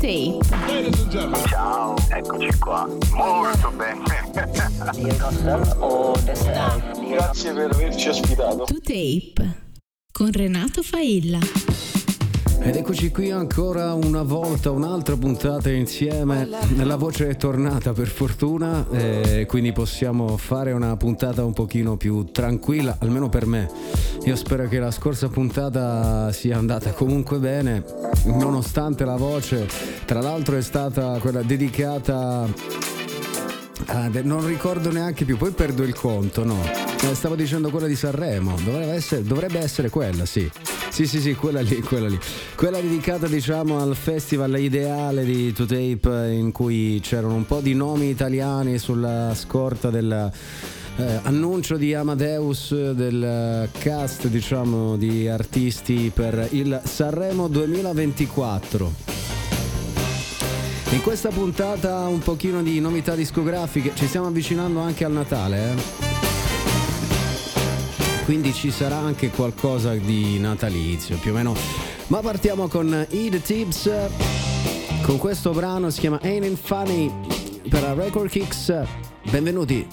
Tape. Ciao, eccoci qua. Molto bene. Grazie per averci ospitato. To Tape con Renato Failla. Ed eccoci qui ancora una volta, un'altra puntata insieme. La voce è tornata per fortuna, e quindi possiamo fare una puntata un pochino più tranquilla, almeno per me. Io spero che la scorsa puntata sia andata comunque bene, nonostante la voce, tra l'altro è stata quella dedicata Ah, non ricordo neanche più, poi perdo il conto, no. Eh, stavo dicendo quella di Sanremo, essere, dovrebbe essere quella, sì. Sì, sì, sì, quella lì, quella lì. Quella dedicata, diciamo, al festival ideale di To Tape in cui c'erano un po' di nomi italiani sulla scorta del eh, annuncio di Amadeus del cast, diciamo, di artisti per il Sanremo 2024. In questa puntata un pochino di novità discografiche, ci stiamo avvicinando anche al Natale, eh? quindi ci sarà anche qualcosa di natalizio più o meno. Ma partiamo con Eat Tips, con questo brano si chiama Ain't Funny per la Record Kicks. Benvenuti.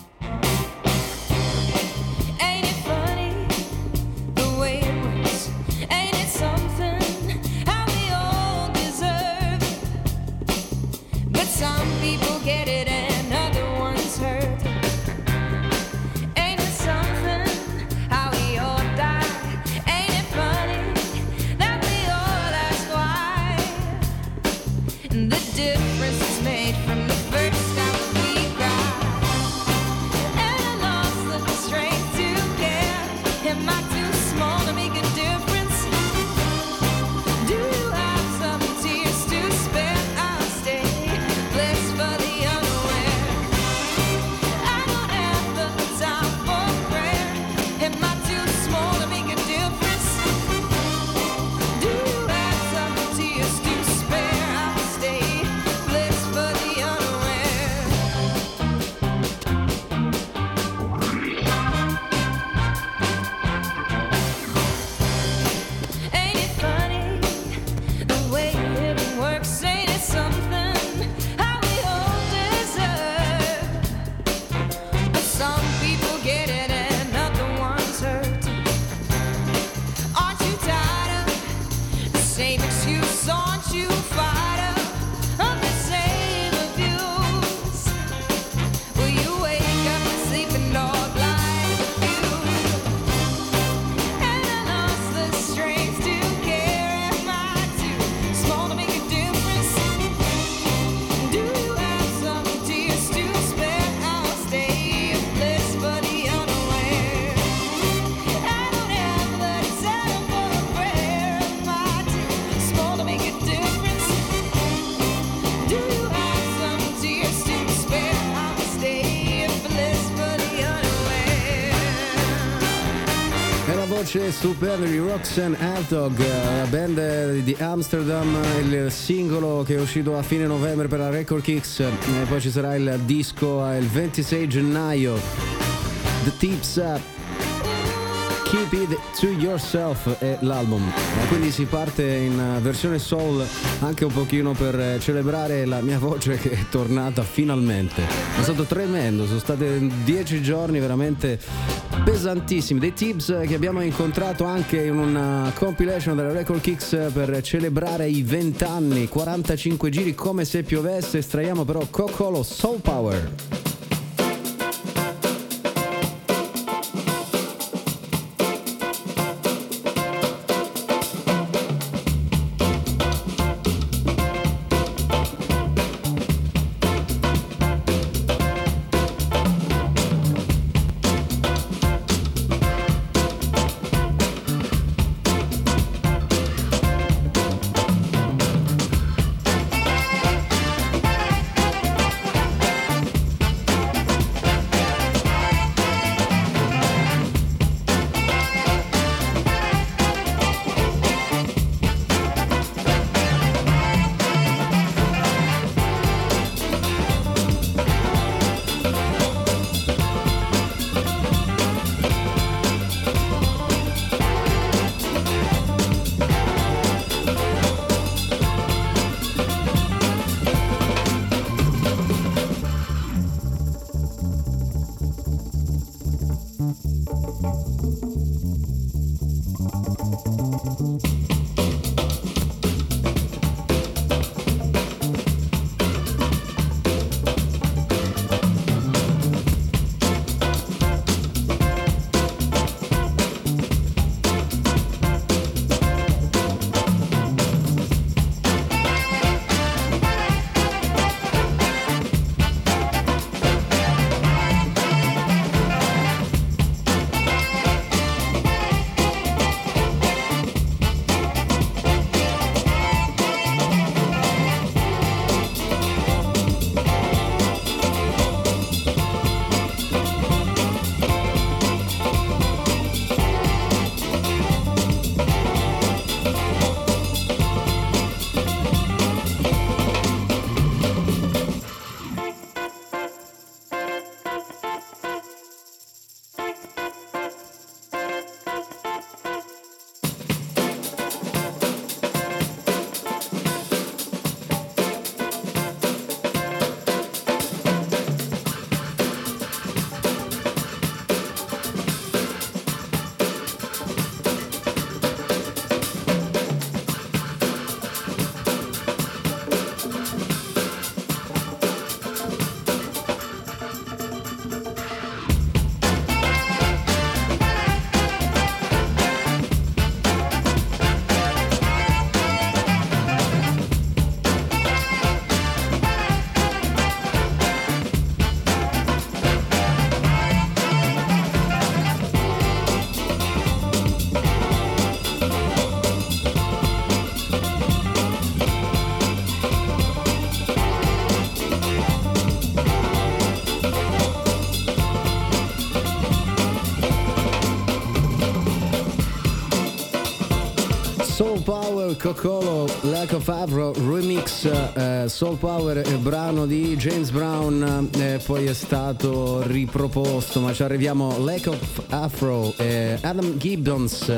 Stupenda di Roxanne Hertog, la band di Amsterdam, il singolo che è uscito a fine novembre per la Record Kicks e poi ci sarà il disco il 26 gennaio. The Tips Keep It To Yourself è l'album. Quindi si parte in versione soul anche un pochino per celebrare la mia voce che è tornata finalmente. È stato tremendo, sono stati dieci giorni veramente pesantissimi, dei tips che abbiamo incontrato anche in una compilation della Record Kicks per celebrare i 20 anni, 45 giri come se piovesse, estraiamo però Coccolo Soul Power. Disco Cocolo Lack of Afro Remix eh, Soul Power il brano di James Brown eh, poi è stato riproposto ma ci arriviamo. Lack of Afro eh, Adam Gibbons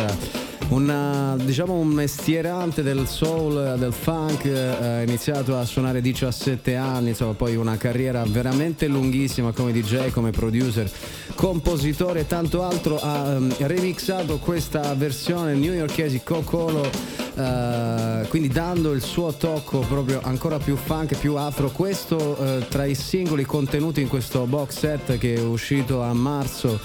una, diciamo un mestierante del soul, del funk, eh, ha iniziato a suonare a 17 anni, insomma poi una carriera veramente lunghissima come DJ, come producer, compositore e tanto altro, ha um, remixato questa versione newyorkese Cocolo Uh, quindi dando il suo tocco proprio ancora più funk, più afro. Questo uh, tra i singoli contenuti in questo box set che è uscito a marzo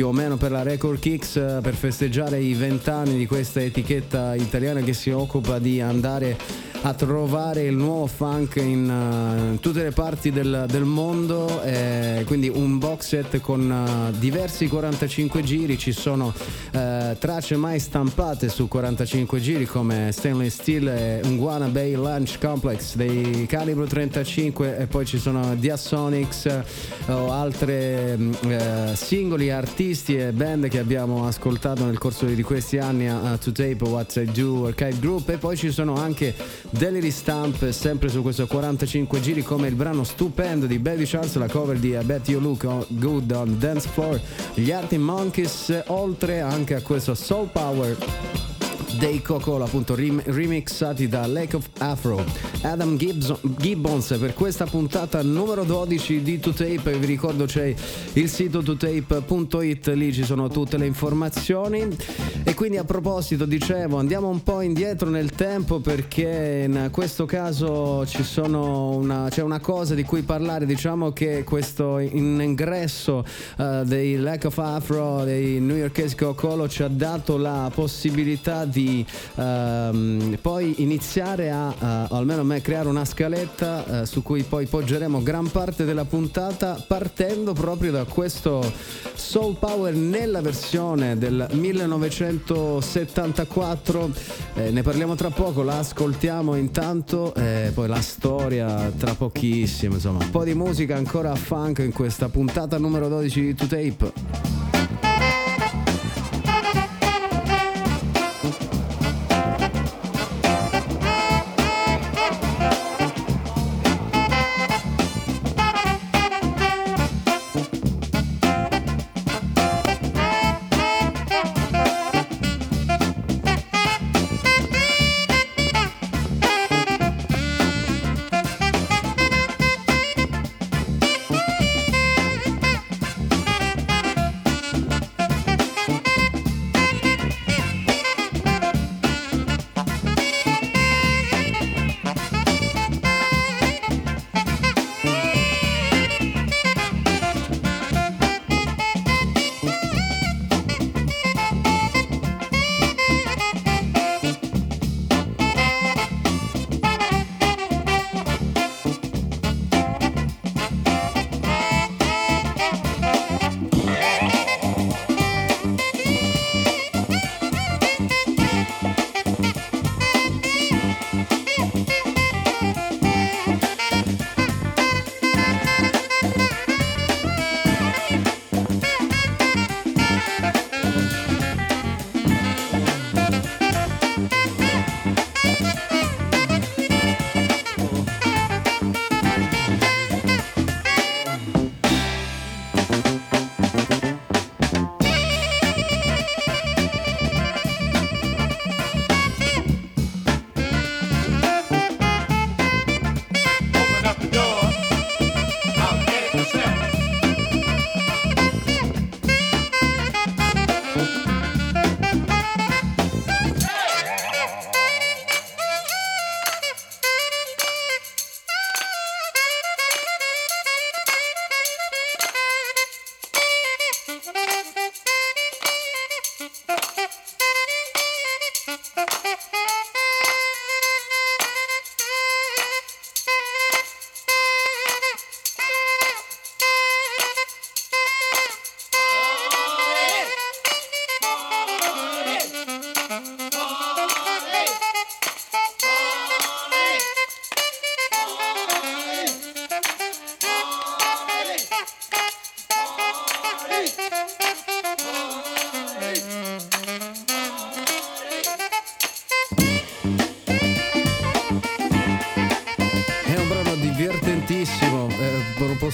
più o meno per la Record Kicks uh, per festeggiare i vent'anni di questa etichetta italiana che si occupa di andare a trovare il nuovo funk in uh, tutte le parti del, del mondo, eh, quindi un box set con uh, diversi 45 giri, ci sono uh, tracce mai stampate su 45 giri come Stainless Steel e Unguana Bay Lunch Complex dei calibro 35 e poi ci sono Diasonics o altre mm, singoli artisti e band che abbiamo ascoltato nel corso di questi anni a, a To Tape, What I Do, Archive Group. E poi ci sono anche delle ristampe sempre su questo 45 giri come il brano stupendo di Baby Charles, la cover di I Bet You Look Good on Dance Floor, gli Arctic Monkeys, oltre anche a questo Soul Power dei Cocola, appunto rim- remixati da Lake of Afro. Adam Gibbs- Gibbons per questa puntata numero 12 di 2Tape. Vi ricordo c'è il sito 2tape.it, lì ci sono tutte le informazioni. E quindi a proposito, dicevo, andiamo un po' indietro nel tempo perché in questo caso una, c'è una cosa di cui parlare. Diciamo che questo ingresso uh, dei Lack of Afro, dei New Yorkese Cocolo, ci ha dato la possibilità di ehm, poi iniziare a, uh, almeno a me, creare una scaletta uh, su cui poi poggeremo gran parte della puntata partendo proprio da questo Soul Power nella versione del 1974. Eh, ne parliamo tra poco, la ascoltiamo intanto e poi la storia tra pochissimo. Insomma, un po' di musica ancora funk in questa puntata numero 12 di 2Tape.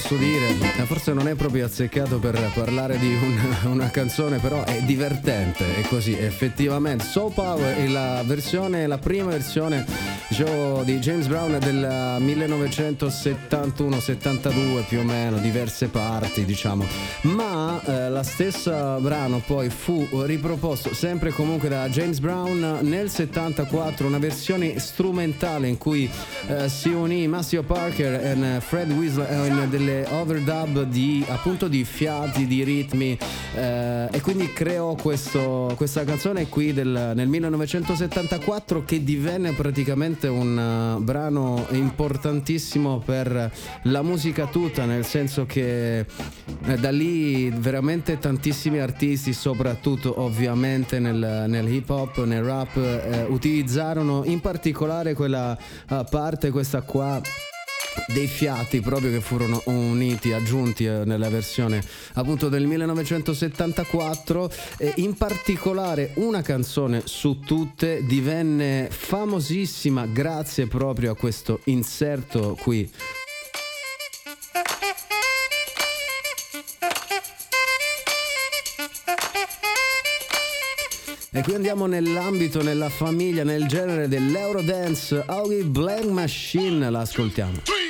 Posso dire, forse non è proprio azzeccato per parlare di una, una canzone, però è divertente, è così, effettivamente. Soul Power è la versione, la prima versione diciamo, di James Brown del 1971-72 più o meno, diverse parti diciamo, ma eh, la stessa brano poi fu riproposto sempre comunque da James Brown nel 74, una versione strumentale in cui eh, si unì Massimo Parker e Fred Weasley in delle overdub di appunto di fiati, di ritmi eh, e quindi creò questo, questa canzone qui del, nel 1974 che divenne praticamente un uh, brano importantissimo per la musica tutta, nel senso che eh, da lì veramente tantissimi artisti, soprattutto ovviamente nel, nel hip hop, nel rap, eh, utilizzarono in particolare quella uh, parte, questa qua dei fiati proprio che furono uniti, aggiunti eh, nella versione appunto del 1974 e in particolare una canzone su tutte divenne famosissima grazie proprio a questo inserto qui E qui andiamo nell'ambito, nella famiglia, nel genere dell'Eurodance. Augie Blank Machine, la ascoltiamo.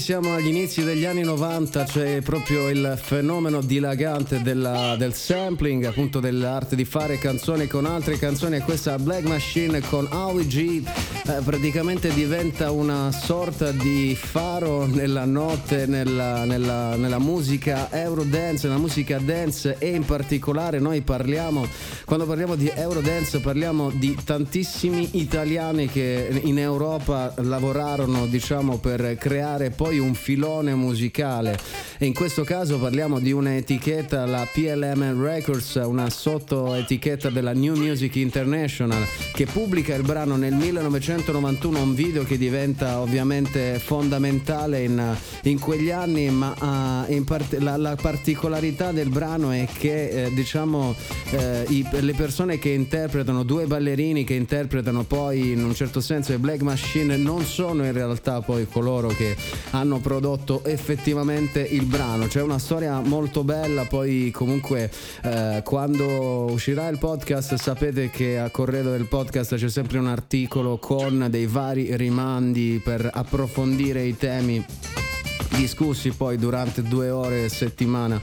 Siamo agli inizi degli anni 90, c'è proprio il fenomeno dilagante della, del sampling, appunto dell'arte di fare canzoni con altre canzoni e questa Black Machine con Howie G eh, praticamente diventa una sorta di faro nella notte, nella, nella, nella musica Eurodance, nella musica dance e in particolare noi parliamo, quando parliamo di Eurodance parliamo di tantissimi italiani che in Europa lavorarono diciamo per creare poi un filone musicale. E in questo caso parliamo di un'etichetta, la PLM Records, una sottoetichetta della New Music International che pubblica il brano nel 1991, un video che diventa ovviamente fondamentale in, in quegli anni, ma uh, part- la, la, particolarità del brano è che eh, diciamo eh, i, le persone che interpretano, due ballerini che interpretano poi in un certo senso i Black Machine non sono in realtà poi coloro che hanno prodotto effettivamente il brano. C'è una storia molto bella, poi comunque eh, quando uscirà il podcast sapete che a corredo del podcast c'è sempre un articolo con dei vari rimandi per approfondire i temi discussi poi durante due ore settimana.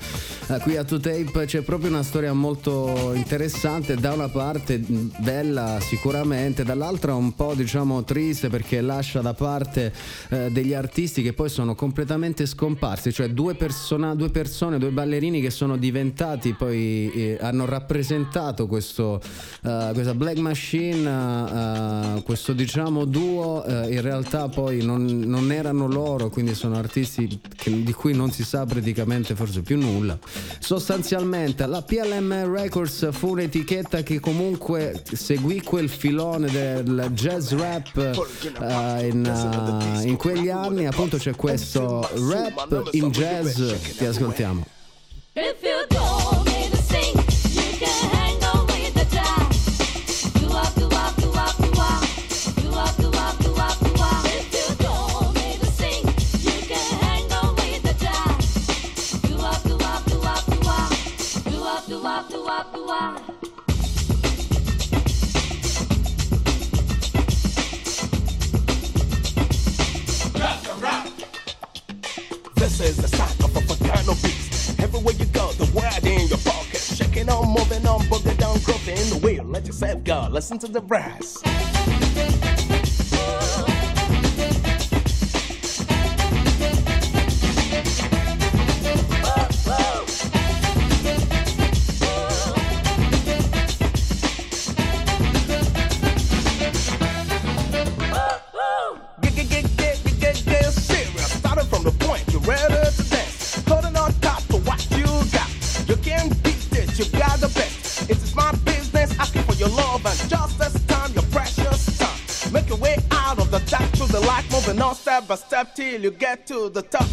Uh, qui a 2Tape c'è proprio una storia molto interessante da una parte bella sicuramente dall'altra un po' diciamo triste perché lascia da parte uh, degli artisti che poi sono completamente scomparsi cioè due, persona, due persone due ballerini che sono diventati poi eh, hanno rappresentato questo, uh, questa Black Machine questo diciamo duo in realtà poi non, non erano loro quindi sono artisti che, di cui non si sa praticamente forse più nulla. Sostanzialmente la PLM Records fu un'etichetta che comunque seguì quel filone del jazz rap uh, in, uh, in quegli anni, appunto c'è questo rap in jazz, ti ascoltiamo. If you listen to the brass. You get to the top.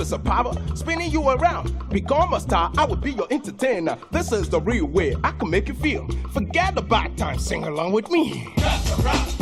Is a power, spinning you around. Become a star, I will be your entertainer. This is the real way I can make you feel. Forget about time, sing along with me. That's a rap.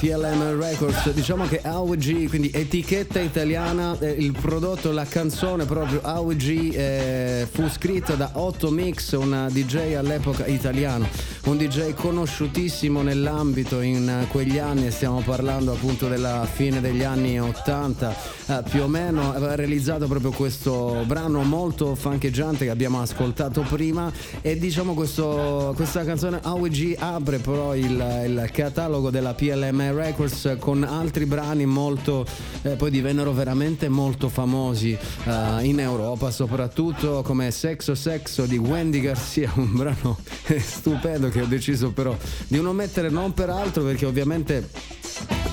PLM Records, diciamo che AUG, quindi etichetta italiana, eh, il prodotto, la canzone proprio AUG eh, fu scritta da Otto Mix, un DJ all'epoca italiano, un DJ conosciutissimo nell'ambito in quegli anni, stiamo parlando appunto della fine degli anni 80, eh, più o meno, aveva realizzato proprio questo brano molto fancheggiante che abbiamo ascoltato prima e diciamo questo, questa canzone AUG apre però il, il, catalogo della PLM Records con altri brani molto eh, poi divennero veramente molto famosi uh, in Europa soprattutto come Sexo Sexo di Wendy Garcia un brano stupendo che ho deciso però di non mettere non per altro perché ovviamente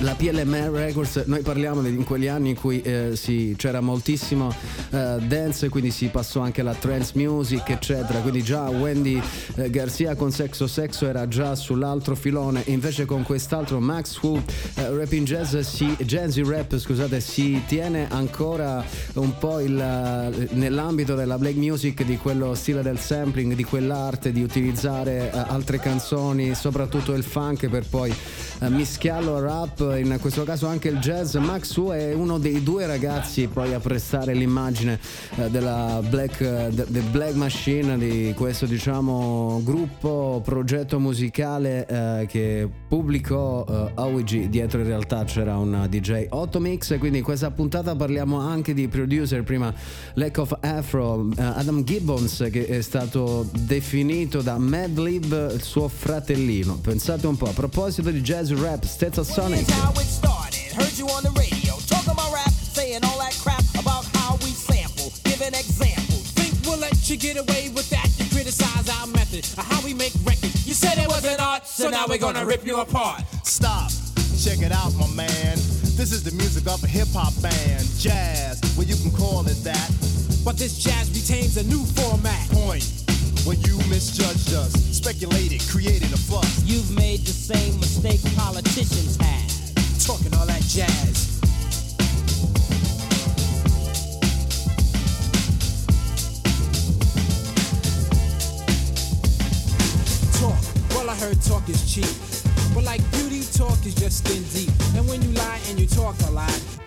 la PLMR Records, noi parliamo in quegli anni in cui eh, si, c'era moltissimo eh, dance, quindi si passò anche alla trance music, eccetera. Quindi già Wendy eh, Garcia con Sexo Sexo era già sull'altro filone, invece con quest'altro Max Who eh, Rapping Jazz si, Jazzy Rap, scusate, si tiene ancora un po' il, nell'ambito della black music di quello stile del sampling, di quell'arte di utilizzare eh, altre canzoni, soprattutto il funk per poi eh, mischiarlo a rap, in questo caso anche il jazz. Max Wu è uno dei due ragazzi poi a prestare l'immagine eh, della Black, eh, Black Machine, di questo diciamo gruppo, progetto musicale eh, che pubblicò eh, OWG. Dietro in realtà c'era un DJ Ottomix, quindi in questa puntata parliamo anche di producer, prima Lack of Afro, Adam Gibbons che è stato definito da Madlib suo fratellino. Pensate un po', a proposito di jazz rap, Stetsasonic. Heard you on the radio, talking my rap, saying all that crap about how we sample, giving examples. Think we'll let you get away with that? You criticize our method, how we make records. You said it wasn't art, so now we're gonna rip you apart. Stop, check it out, my man. This is the music of a hip hop band, jazz, well you can call it that. But this jazz retains a new format. Point when you misjudged us, speculated, created a fuss. You've made the same mistake politicians have talking all that jazz. Talk, well I heard talk is cheap. But like beauty, talk is just skin deep. And when you lie and you talk a lot,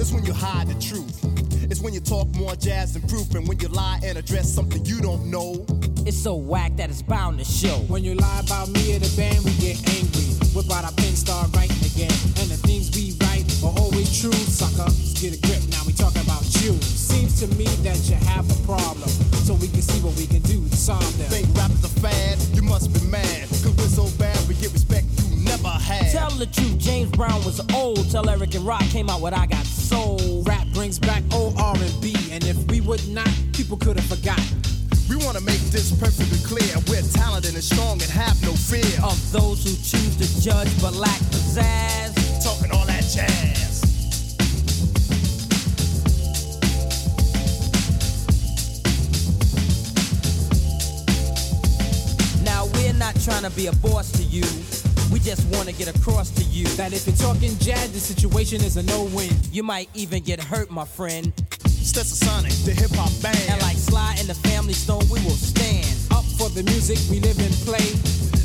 That's when you hide the truth. It's when you talk more jazz than proof, and when you lie and address something you don't know. It's so whack that it's bound to show. When you lie about me or the band, we get angry. Whip out our pen, start writing again. And the things we write are always true, sucker. Let's get a grip, now we talk about you. Seems to me that you have a problem. So we can see what we can do to solve them. Think rap is a fad? You must be mad. Cause we're so bad, we get respect never had. Tell the truth, James Brown was old. Tell Eric and Rock came out with I Got Soul. Rap brings back old R&B, and if we would not, people could have forgotten. We want to make this perfectly clear. We're talented and strong and have no fear of those who choose to judge but lack pizzazz. Talking all that jazz. Now we're not trying to be a boss to you. We just want to get across to you that if you're talking jazz, the situation is a no-win. You might even get hurt, my friend. Sonic, the hip hop band. And like Sly and the Family Stone, we will stand up for the music we live and play.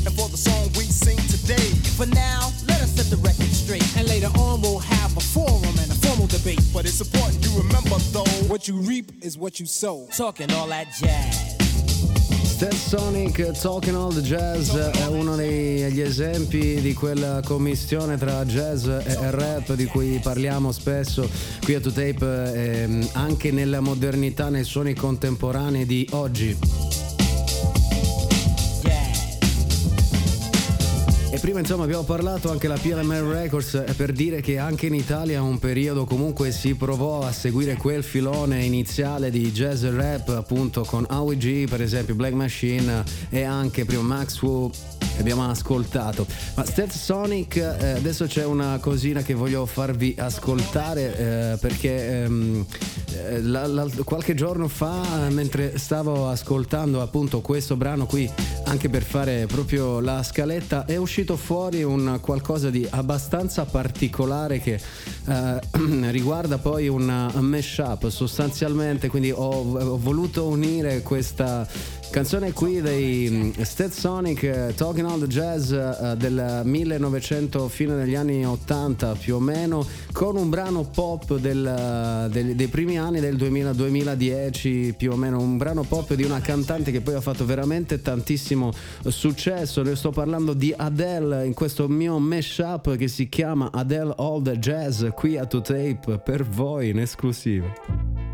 And for the song we sing today. For now, let us set the record straight. And later on, we'll have a forum and a formal debate. But it's important you remember, though, what you reap is what you sow. Talking all that jazz. Sonic Talking All the Jazz è uno degli esempi di quella commistione tra jazz e rap di cui parliamo spesso qui a 2Tape eh, anche nella modernità, nei suoni contemporanei di oggi. Prima insomma abbiamo parlato anche la PLMR Records per dire che anche in Italia un periodo comunque si provò a seguire quel filone iniziale di jazz e rap appunto con Howie per esempio Black Machine e anche prima Max Wu abbiamo ascoltato. Ma Stealth Sonic, eh, adesso c'è una cosina che voglio farvi ascoltare eh, perché ehm, eh, la, la, qualche giorno fa, mentre stavo ascoltando appunto questo brano qui, anche per fare proprio la scaletta, è uscito fuori un qualcosa di abbastanza particolare che eh, riguarda poi un mashup sostanzialmente, quindi ho, ho voluto unire questa Canzone qui dei mm, Stetsonic eh, Talking on the Jazz eh, del 1900 fine degli anni 80 più o meno con un brano pop del, eh, del, dei primi anni del 2000-2010 più o meno un brano pop di una cantante che poi ha fatto veramente tantissimo successo. Ne sto parlando di Adele in questo mio mashup che si chiama Adele All the Jazz qui a 2Tape per voi in esclusiva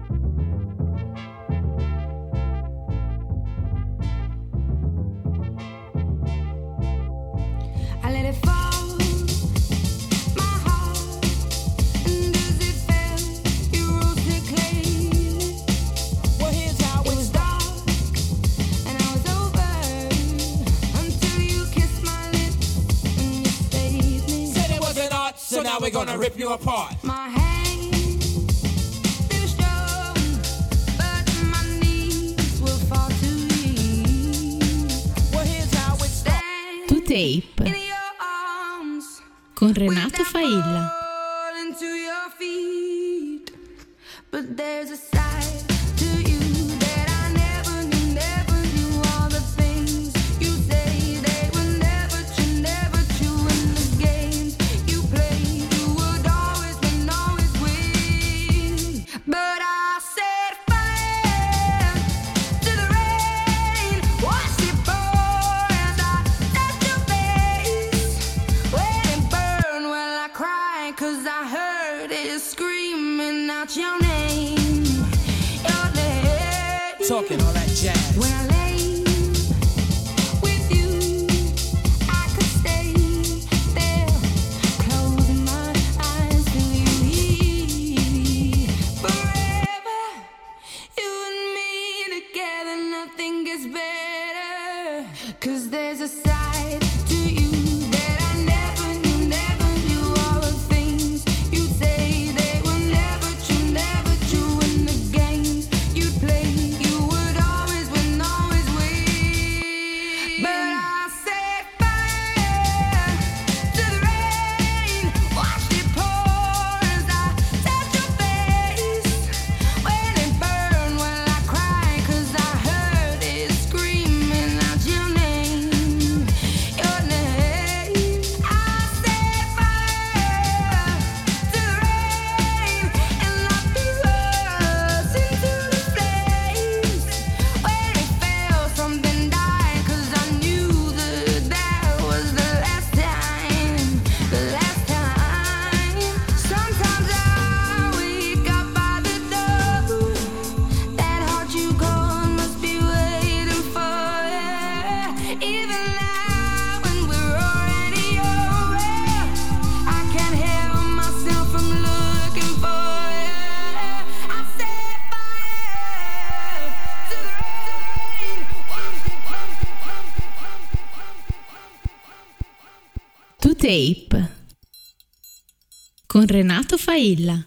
we're gonna rip you apart. My hands feel strong, but my knees will fall too Well, here's how it starts. To tape con Renato Failla. But there's a talking all that jazz. Tape con Renato Failla.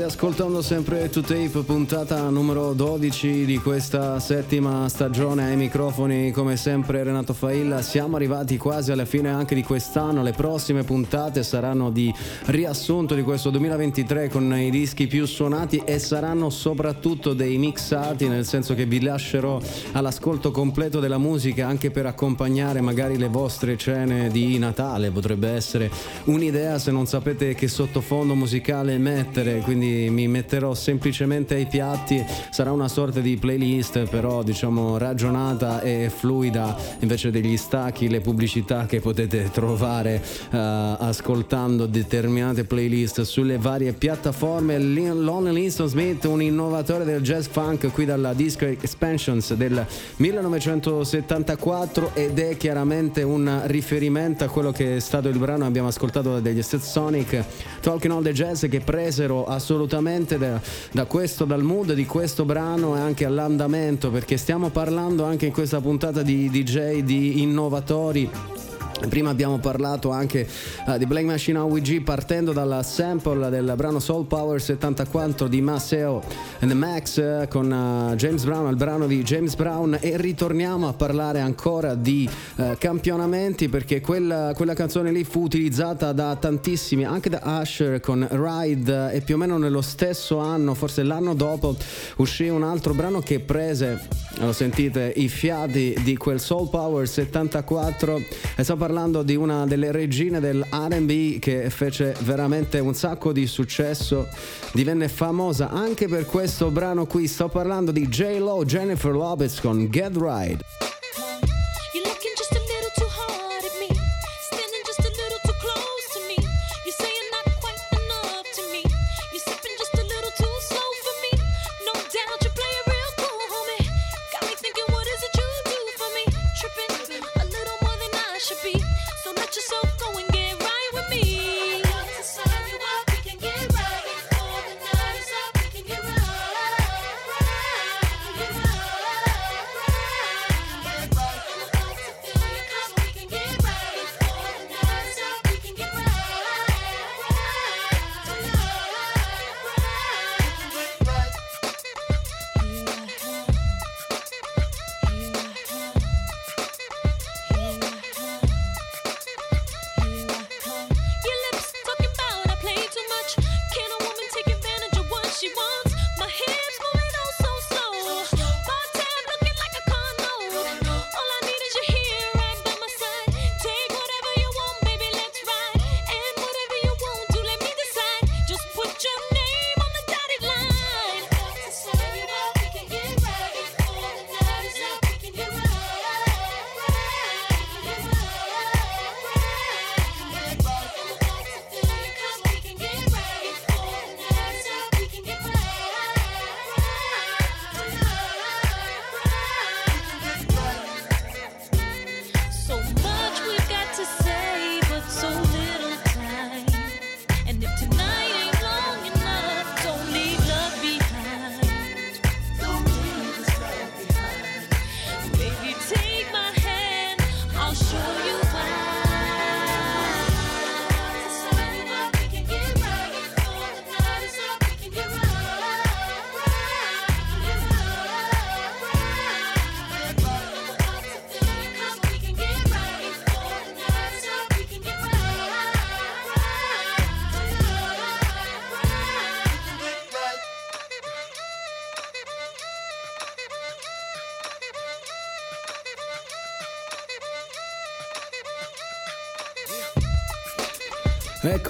State ascoltando sempre To Tape, puntata numero 12 di questa settima stagione ai microfoni, come sempre Renato Failla. Siamo arrivati quasi alla fine anche di quest'anno, le prossime puntate saranno di riassunto di questo 2023 con i dischi più suonati e saranno soprattutto dei mixati, nel senso che vi lascerò all'ascolto completo della musica anche per accompagnare magari le vostre cene di Natale. Potrebbe essere un'idea se non sapete che sottofondo musicale mettere, quindi mi metterò semplicemente ai piatti, sarà una sorta di playlist però diciamo ragionata e fluida invece degli stacchi, le pubblicità che potete trovare eh, ascoltando determinate playlist sulle varie piattaforme. Lonely Winston Smith, un innovatore del jazz funk qui dalla Disco Expansions del 1974 ed è chiaramente un riferimento a quello che è stato il brano che abbiamo ascoltato degli Seth Sonic Talking All the Jazz che presero assolutamente da, da questo, dal mood di questo brano e anche all'andamento perché stiamo parlando anche in questa puntata di DJ di innovatori Prima abbiamo parlato anche uh, di Black Machine OWG partendo dalla sample del brano Soul Power 74 di Maceo and Max uh, con uh, James Brown, il brano di James Brown. E ritorniamo a parlare ancora di campionamenti perché quella, quella, canzone lì fu utilizzata da tantissimi, anche da Usher con Ride e più o meno nello stesso anno, forse l'anno dopo, uscì un altro brano che prese, lo sentite, i fiati di quel Soul Power 74 e sto parlando di una delle regine del RB che fece veramente un sacco di successo, divenne famosa anche per questo brano qui. Sto parlando di J-Lo, Jennifer Lopez con Get Right.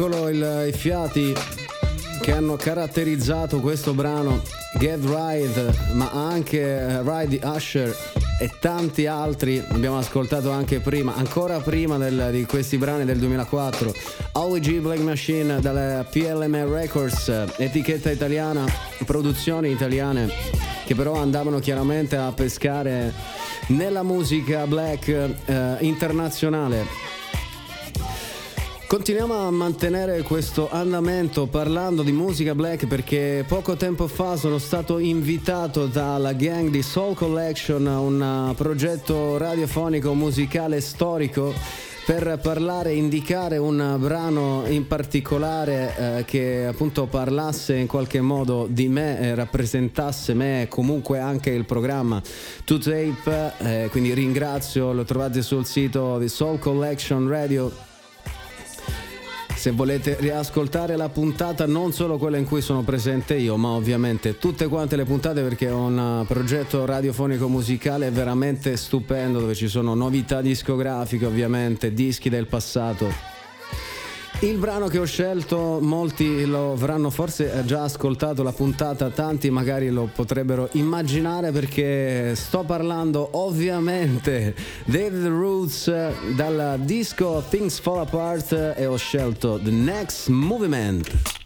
Eccolo il- i fiati che hanno caratterizzato questo brano Get Ride, ma anche eh, Ride Usher e tanti altri. Abbiamo ascoltato anche prima, ancora prima del- di questi brani del 2004. OG Black Machine dalle PLM Records, etichetta italiana, produzioni italiane che però andavano chiaramente a pescare nella musica black eh, internazionale. Continuiamo a mantenere questo andamento parlando di musica black perché poco tempo fa sono stato invitato dalla gang di Soul Collection a un uh, progetto radiofonico musicale storico per parlare indicare un brano in particolare eh, che appunto parlasse in qualche modo di me eh, rappresentasse me e comunque anche il programma To Tape. Eh, quindi ringrazio lo trovate sul sito di Soul Collection Radio. Se volete riascoltare la puntata, non solo quella in cui sono presente io, ma ovviamente tutte quante le puntate perché è un eh, progetto radiofonico musicale veramente stupendo dove ci sono novità discografiche, ovviamente dischi del passato il brano che ho scelto, molti lo avranno forse eh, già ascoltato la puntata, tanti magari lo potrebbero immaginare perché sto parlando ovviamente David Roots dal disco Things Fall Apart eh, e ho scelto The Next Movement.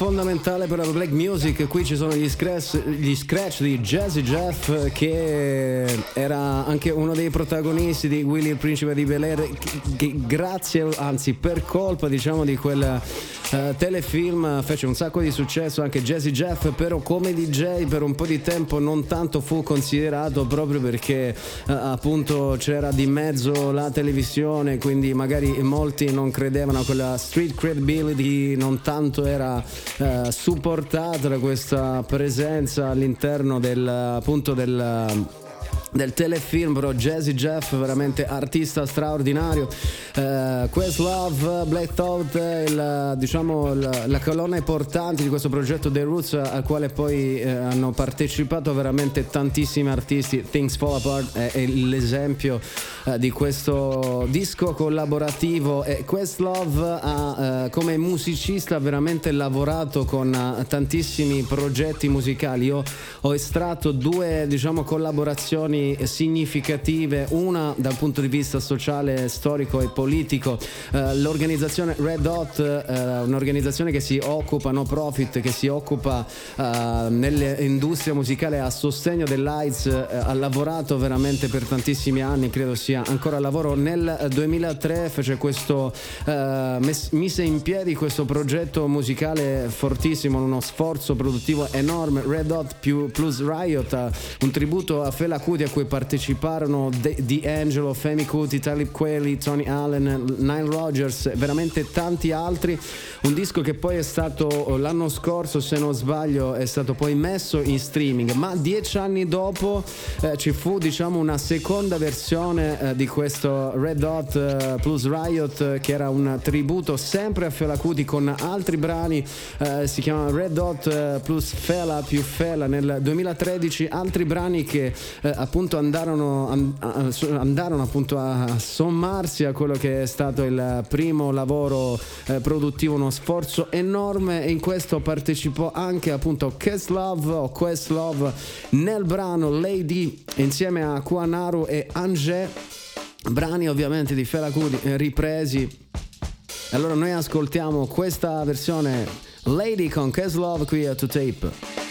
fondamentale per la black music. Qui ci sono gli scratch, gli scratch, di Jazzy Jeff, che era anche uno dei protagonisti di Willy il principe di Bel Air. Grazie, anzi, per colpa diciamo di quella. Eh, telefilm fece un sacco di successo anche Jazzy Jeff, però come DJ per un po' di tempo non tanto fu considerato proprio perché eh, appunto c'era di mezzo la televisione, quindi magari molti non credevano a quella street credibility, non tanto era eh, supportata da questa presenza all'interno del appunto del del telefilm bro. Jazzy Jeff veramente artista straordinario. Eh, Questlove Blackout il, diciamo la, la, colonna portante di questo progetto The Roots al quale poi eh, hanno partecipato veramente tantissimi artisti. Things Fall Apart è, è l'esempio questo disco collaborativo. E Questlove ha eh, come musicista veramente lavorato con eh, tantissimi progetti musicali. Io ho estratto due diciamo collaborazioni significative, una dal punto di vista sociale, storico e politico, eh, l'organizzazione Red Hot, eh, un'organizzazione che si occupa, no profit, che si occupa eh, nell'industria musicale a sostegno dell'AIDS, eh, ha lavorato veramente per tantissimi anni, credo sia ancora al lavoro. Nel 2003 fece questo, eh, mise in piedi questo progetto musicale fortissimo, uno sforzo produttivo enorme, Red Hot più, plus Riot, eh, un tributo a Fela Kuti a cui parteciparono De- D'Angelo, Femi Kuti, Talib Kweli, Tony Allen, Nile Rogers, veramente tanti altri. Un disco che poi è stato l'anno scorso, se non sbaglio, è stato poi messo in streaming, ma dieci anni dopo eh, ci fu diciamo una seconda versione eh, di questo Red Hot eh, plus Riot eh, che era un tributo sempre a Fela Kuti con altri brani, si chiama Red Hot plus Fela più Fela. Nel 2013, altri brani che appunto andarono, an- a- andarono appunto a sommarsi a quello che è stato il primo lavoro produttivo, uno sforzo enorme. E in questo partecipò anche appunto Questlove o Questlove nel brano Lady insieme a Kuanaru e Angé, brani ovviamente di Fela Kuti eh, ripresi. Allora noi ascoltiamo questa versione Lady con Questlove qui a To Tape.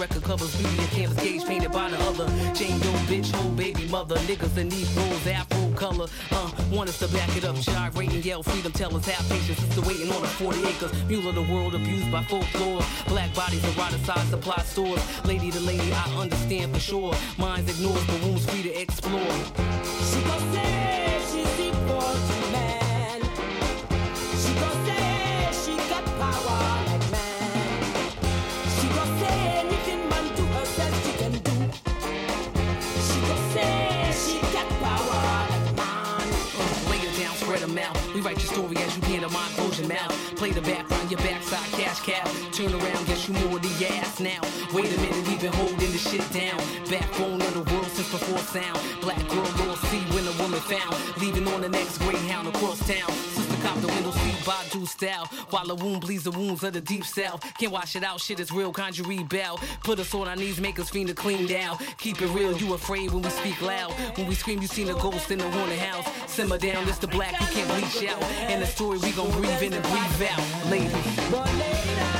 Record covers. Beauty and canvas gauge painted by the other. Jane Doe, bitch, whole baby mother. Niggas in these roles, afro color. Uh, want us to back it up. Gyrate and yell freedom. Tell us have patience. Sister waiting on the 40 acres. Mule of the world abused by folklore. Black bodies eroticized supply stores. Lady to lady, I understand for sure. Minds ignored, but wounds free to explore. Write your story as you can a mind close your mouth. Play the back background, your backside cash cow. Turn around, guess you more your ass now. Wait a minute, we've been holding this shit down. Backbone of the world since before sound. Black girl, Lord see when a woman found. Leaving on the next greyhound across town. Style. While the wound bleeds the wounds of the deep south. Can't wash it out, shit is real, conjure rebel. Put us on our knees, make us fiend to clean down. Keep it real, you afraid when we speak loud. When we scream, you seen a ghost in the haunted house. Simmer down, it's the black, you can't bleach out. And the story we gon' breathe in and breathe out. Ladies.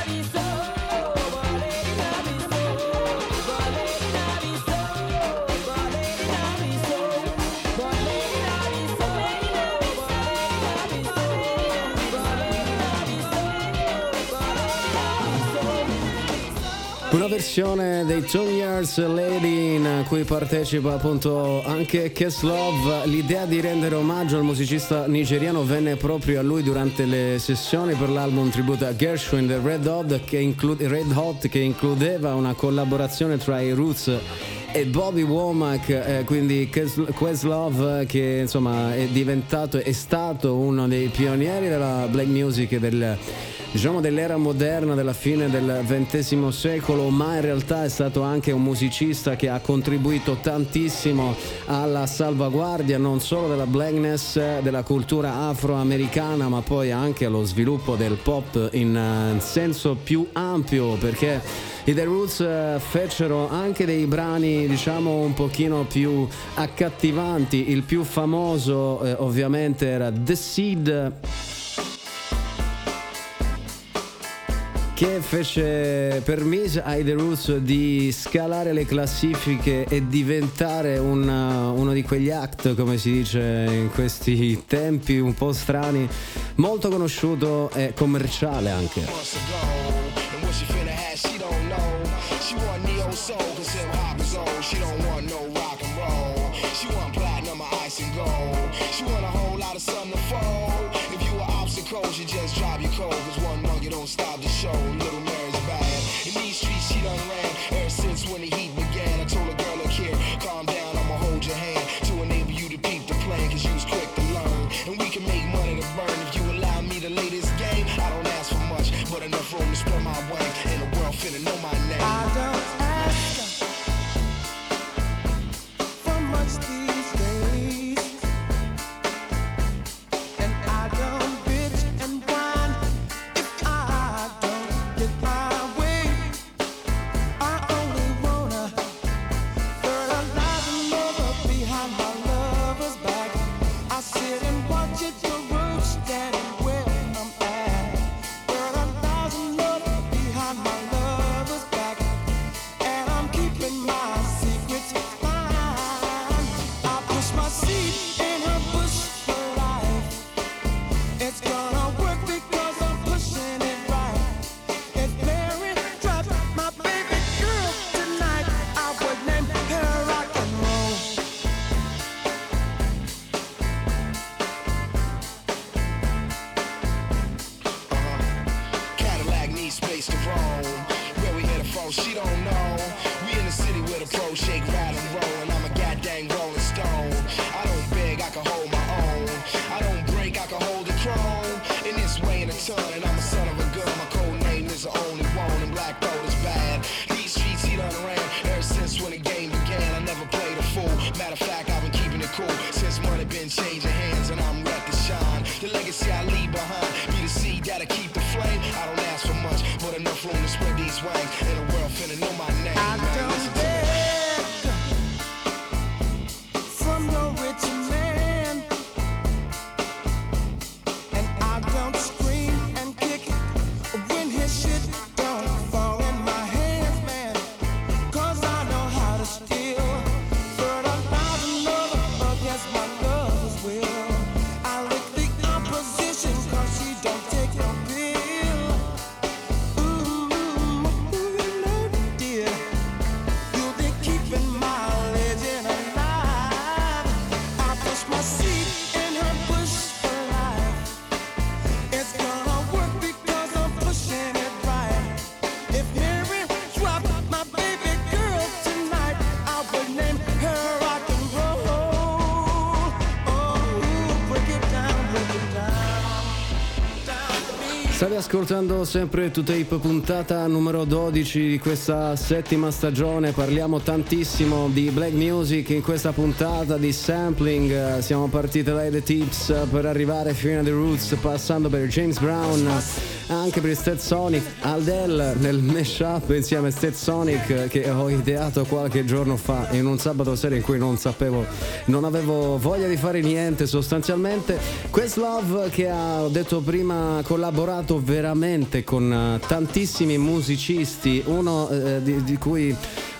Una versione dei Tony Years Lady in cui partecipa appunto anche Keslov. L'idea di rendere omaggio al musicista nigeriano venne proprio a lui durante le sessioni per l'album tributo a Gershwin The Red Hot che, inclu- Red Hot, che includeva una collaborazione tra i Roots e Bobby Womack, eh, quindi Questlove che insomma è diventato, è stato uno dei pionieri della black music del diciamo dell'era moderna della fine del XX secolo, ma in realtà è stato anche un musicista che ha contribuito tantissimo alla salvaguardia non solo della blackness, della cultura afroamericana, ma poi anche allo sviluppo del pop in eh, senso più ampio, perché i The Roots eh, fecero anche dei brani diciamo un pochino più accattivanti, il più famoso eh, ovviamente era The Seed che fece permise ai The Roots di scalare le classifiche e diventare una- uno di quegli act, come si dice in questi tempi un po' strani, molto conosciuto e commerciale anche. What she finna have, she don't know. She want neo soul, cause hip hop is old. She don't want no rock and roll. She want platinum or ice and gold. She want a whole lot of something to fold. If you were obstacle, she just drop you cold. Cause one monkey don't stop the show. Little Mary's bad. In these streets, she done ran ever since when the heat began. I told a girl, look here, finna know my name. Ascoltando sempre To puntata numero 12 di questa settima stagione, parliamo tantissimo di black music in questa puntata di sampling, siamo partiti dai The Tips per arrivare fino a The Roots, passando per James Brown, anche per Stetsonic, Aldel nel mashup insieme a Stetsonic che ho ideato qualche giorno fa in un sabato sera in cui non sapevo, non avevo voglia di fare niente sostanzialmente. Questlove che ha detto prima collaborato veramente con eh, tantissimi musicisti, uno eh, di, di cui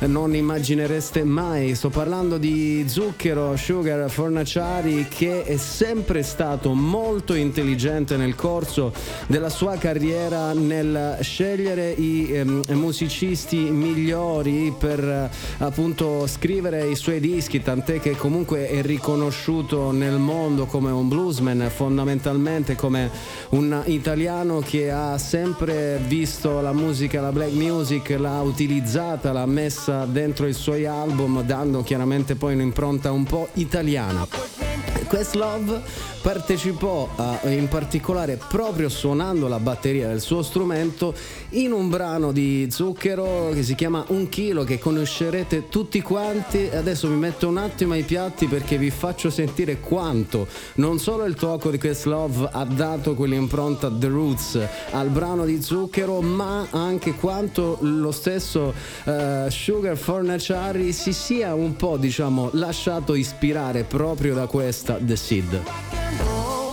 non immaginereste mai. Sto parlando di Zucchero, Sugar, Fornaciari che è sempre stato molto intelligente nel corso della sua carriera nel scegliere i ehm, musicisti migliori per eh, appunto scrivere i suoi dischi, tant'è che comunque è riconosciuto nel mondo come un bluesman, fondamentalmente come un italiano che ha sempre visto la musica, la black music, l'ha utilizzata, l'ha messa dentro i suoi album, dando chiaramente poi un'impronta un po' italiana. Questlove partecipò eh, in particolare proprio suonando la batteria del suo strumento in un brano di Zucchero che si chiama Un chilo che conoscerete tutti quanti. Adesso mi metto un attimo ai piatti perché vi faccio sentire quanto non solo il tocco di Questlove ha dato quell'impronta The Roots al brano di Zucchero ma anche quanto lo stesso eh, Sugar Fornaciari si sia un po' diciamo lasciato ispirare proprio da questa The Seed.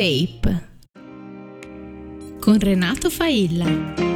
Tape con Renato Failla.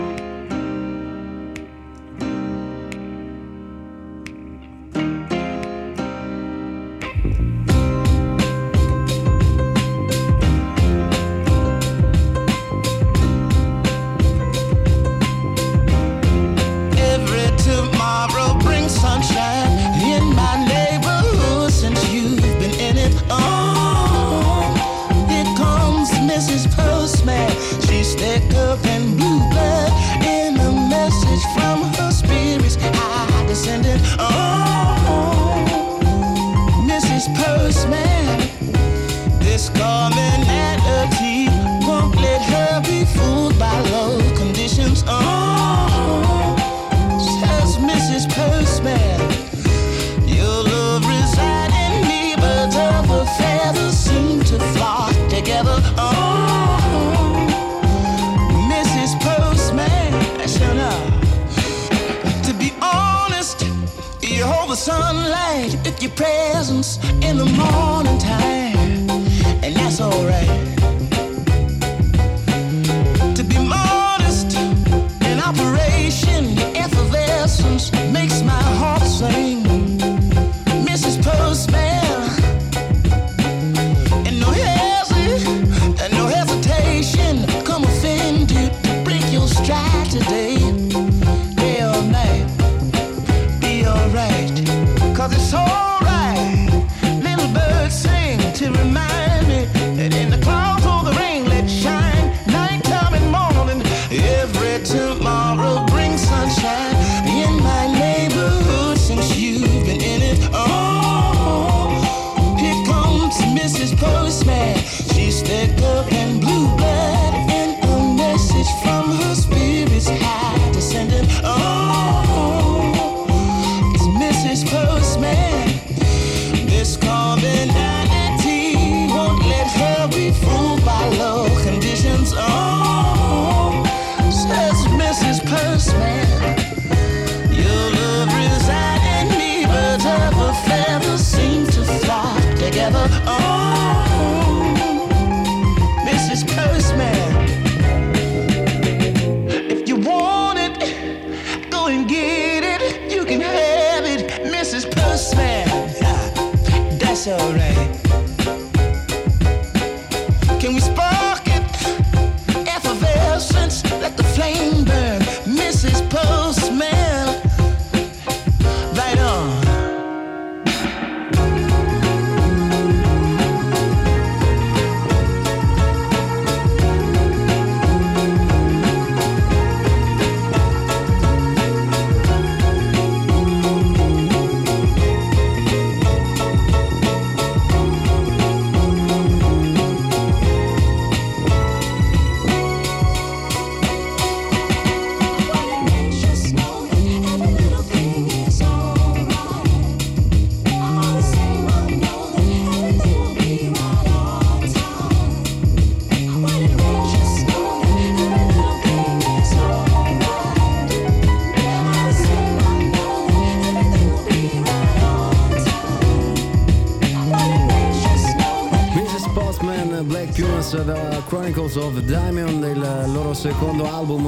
Can we spark it? Effervescence, let the flame burn,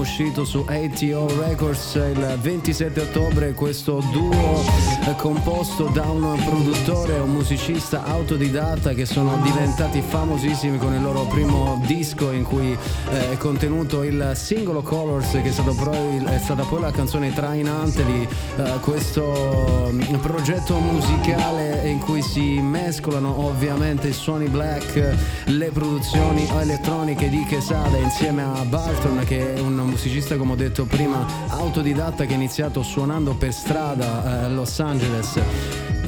uscito su ATO Records il 27 ottobre. Questo duo composto da un produttore e un musicista autodidatta che sono diventati famosissimi con il loro primo disco in cui eh, è contenuto il singolo Colors che è, stato poi- è stata poi la canzone trainante di eh, questo mm, progetto musicale in cui si mescolano ovviamente i suoni black, le produzioni elettroniche di Quesada insieme a Barton che è un musicista come ho detto prima autodidatta che ha iniziato suonando per strada eh, a Los Angeles.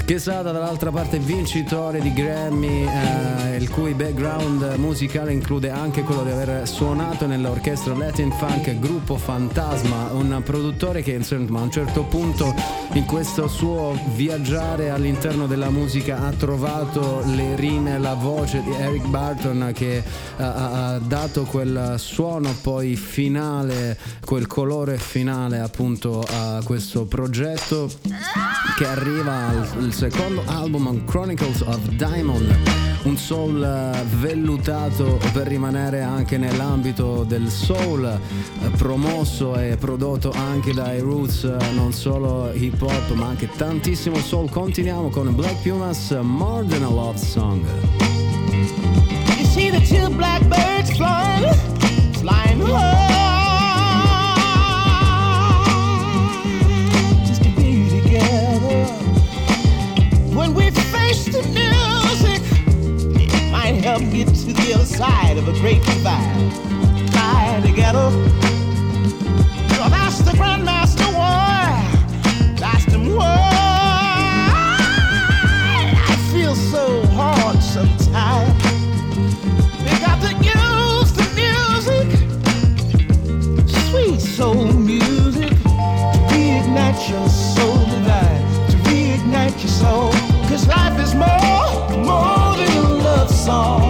Quesada dall'altra parte vincitore di Grammy, eh, il cui background musicale include anche quello di aver suonato nell'orchestra Latin Funk Gruppo Fantasma, un produttore che insomma a un certo punto in questo suo viaggiare all'interno della musica ha trovato le rime, la voce di Eric Barton che eh, ha, ha dato quel suono poi finale, quel colore finale appunto a questo progetto che arriva al secondo album Chronicles of Diamond, un soul eh, vellutato per rimanere anche nell'ambito del soul, eh, promosso e prodotto anche dai roots eh, non solo hip hop ma anche tantissimo soul. Continuiamo con Black Pumas More Than a Love Song. You see the two blackbirds flying, flying low. might help get to the other side of a great divide. Together. You're grandmaster. I feel so hard sometimes. We got the music, sweet soul music, to reignite your soul divine, to reignite your soul this life is more, more than a love song.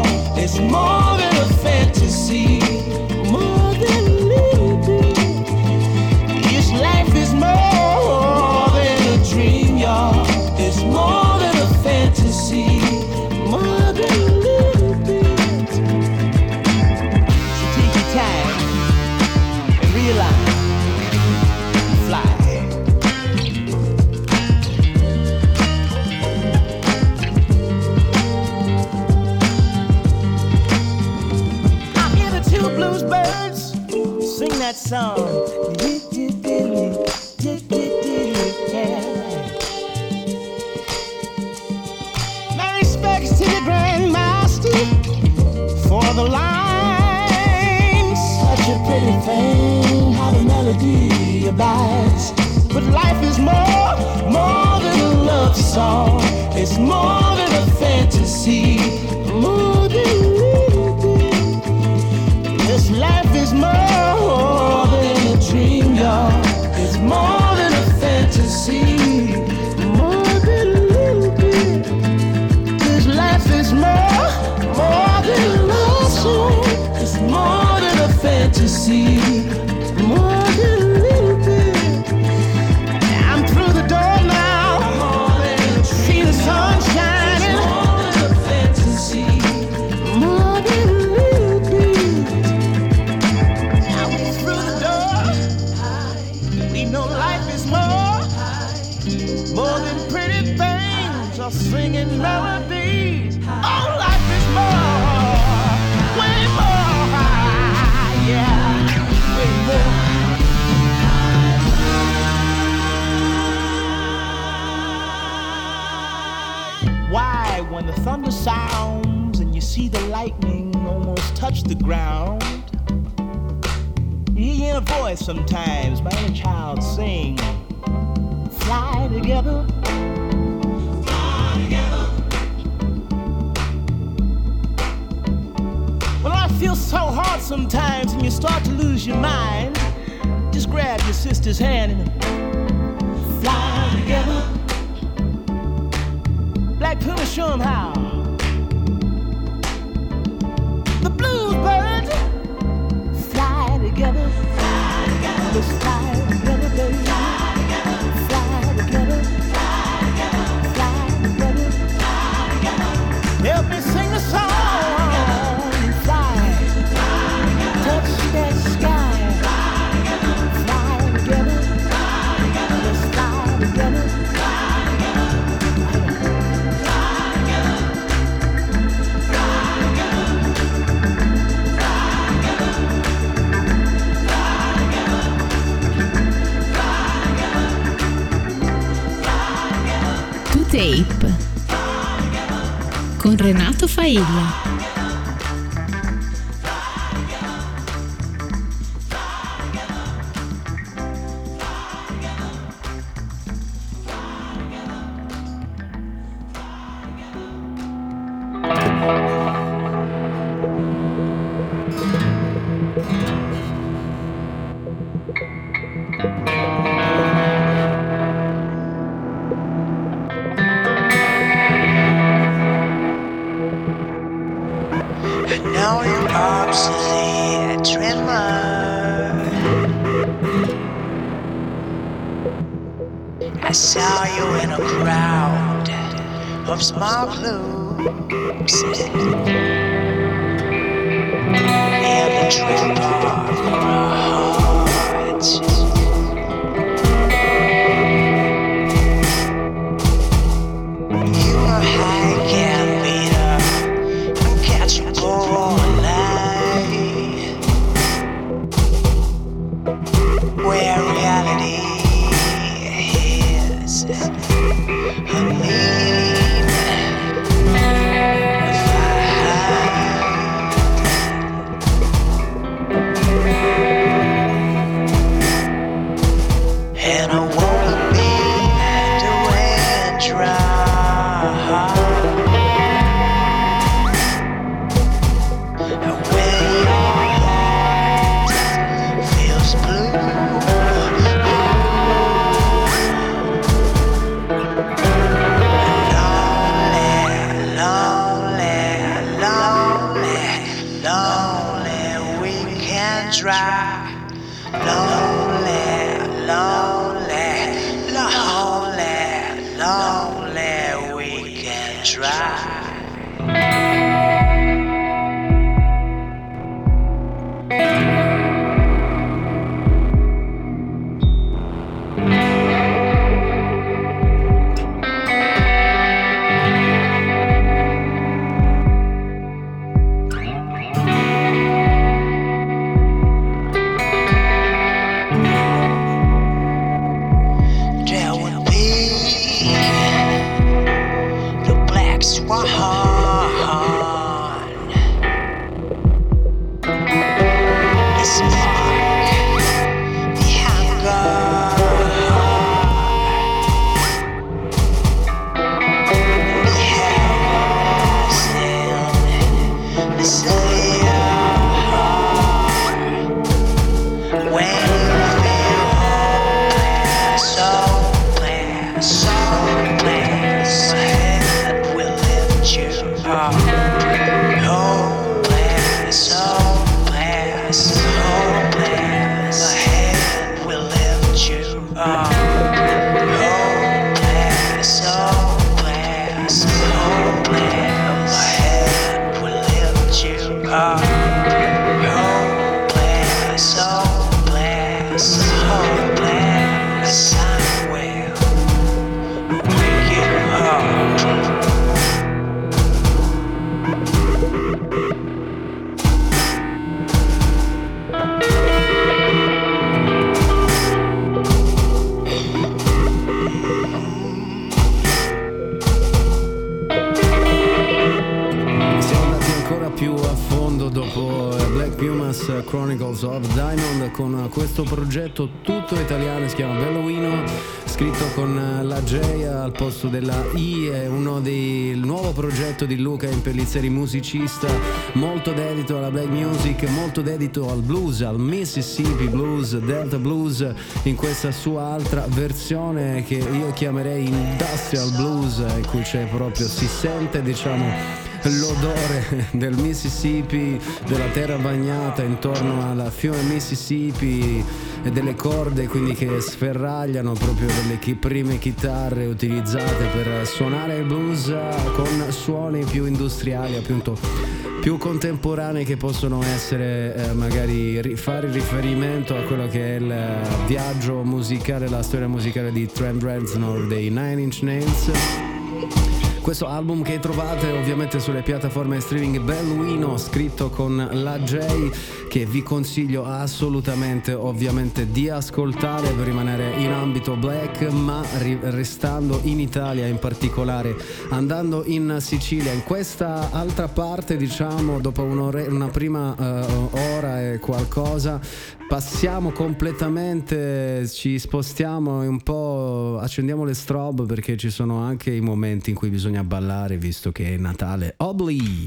Renato Failla. And have been driven. Musicista molto dedito alla black music, molto dedito al blues, al Mississippi Blues, Delta Blues, in questa sua altra versione che io chiamerei Industrial Blues, in cui c'è proprio, si sente diciamo l'odore del Mississippi, della terra bagnata intorno al fiume Mississippi e delle corde quindi che sferragliano proprio delle chi- prime chitarre utilizzate per suonare il blues con suoni più industriali appunto più contemporanei che possono essere eh, magari ri- fare riferimento a quello che è il viaggio musicale, la storia musicale di Trent Reznor dei Nine Inch Nails. Questo album che trovate ovviamente sulle piattaforme streaming Belluino scritto con la J che vi consiglio assolutamente ovviamente di ascoltare per rimanere in ambito black ma ri- restando in Italia in particolare andando in Sicilia in questa altra parte diciamo dopo una prima eh, ora e qualcosa passiamo completamente ci spostiamo un po' accendiamo le strobe perché ci sono anche i momenti in cui bisogna ballare visto che è Natale. Obli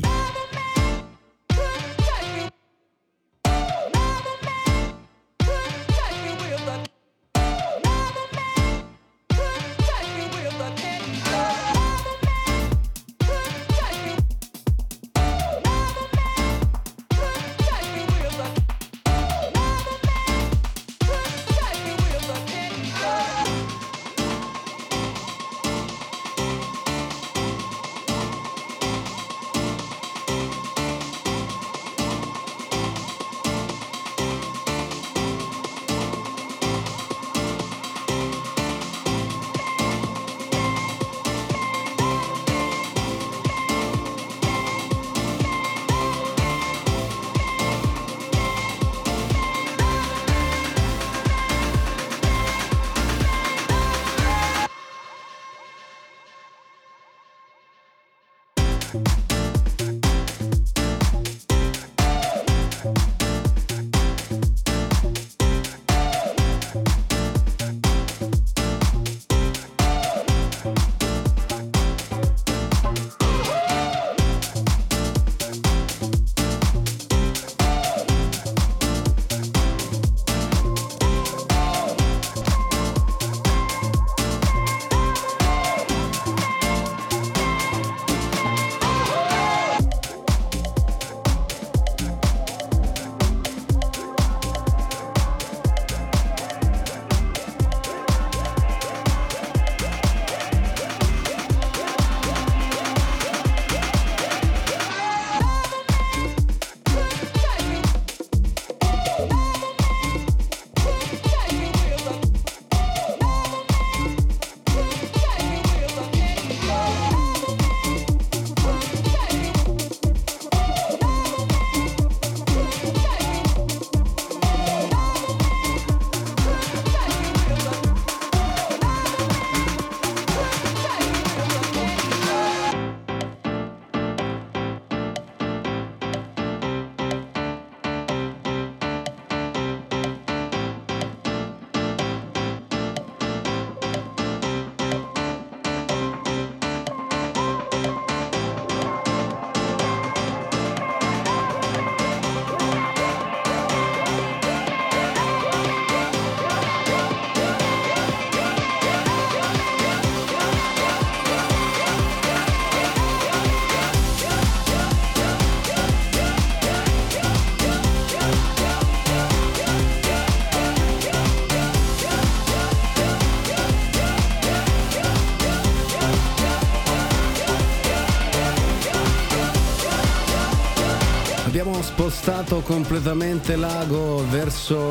spostato completamente l'ago verso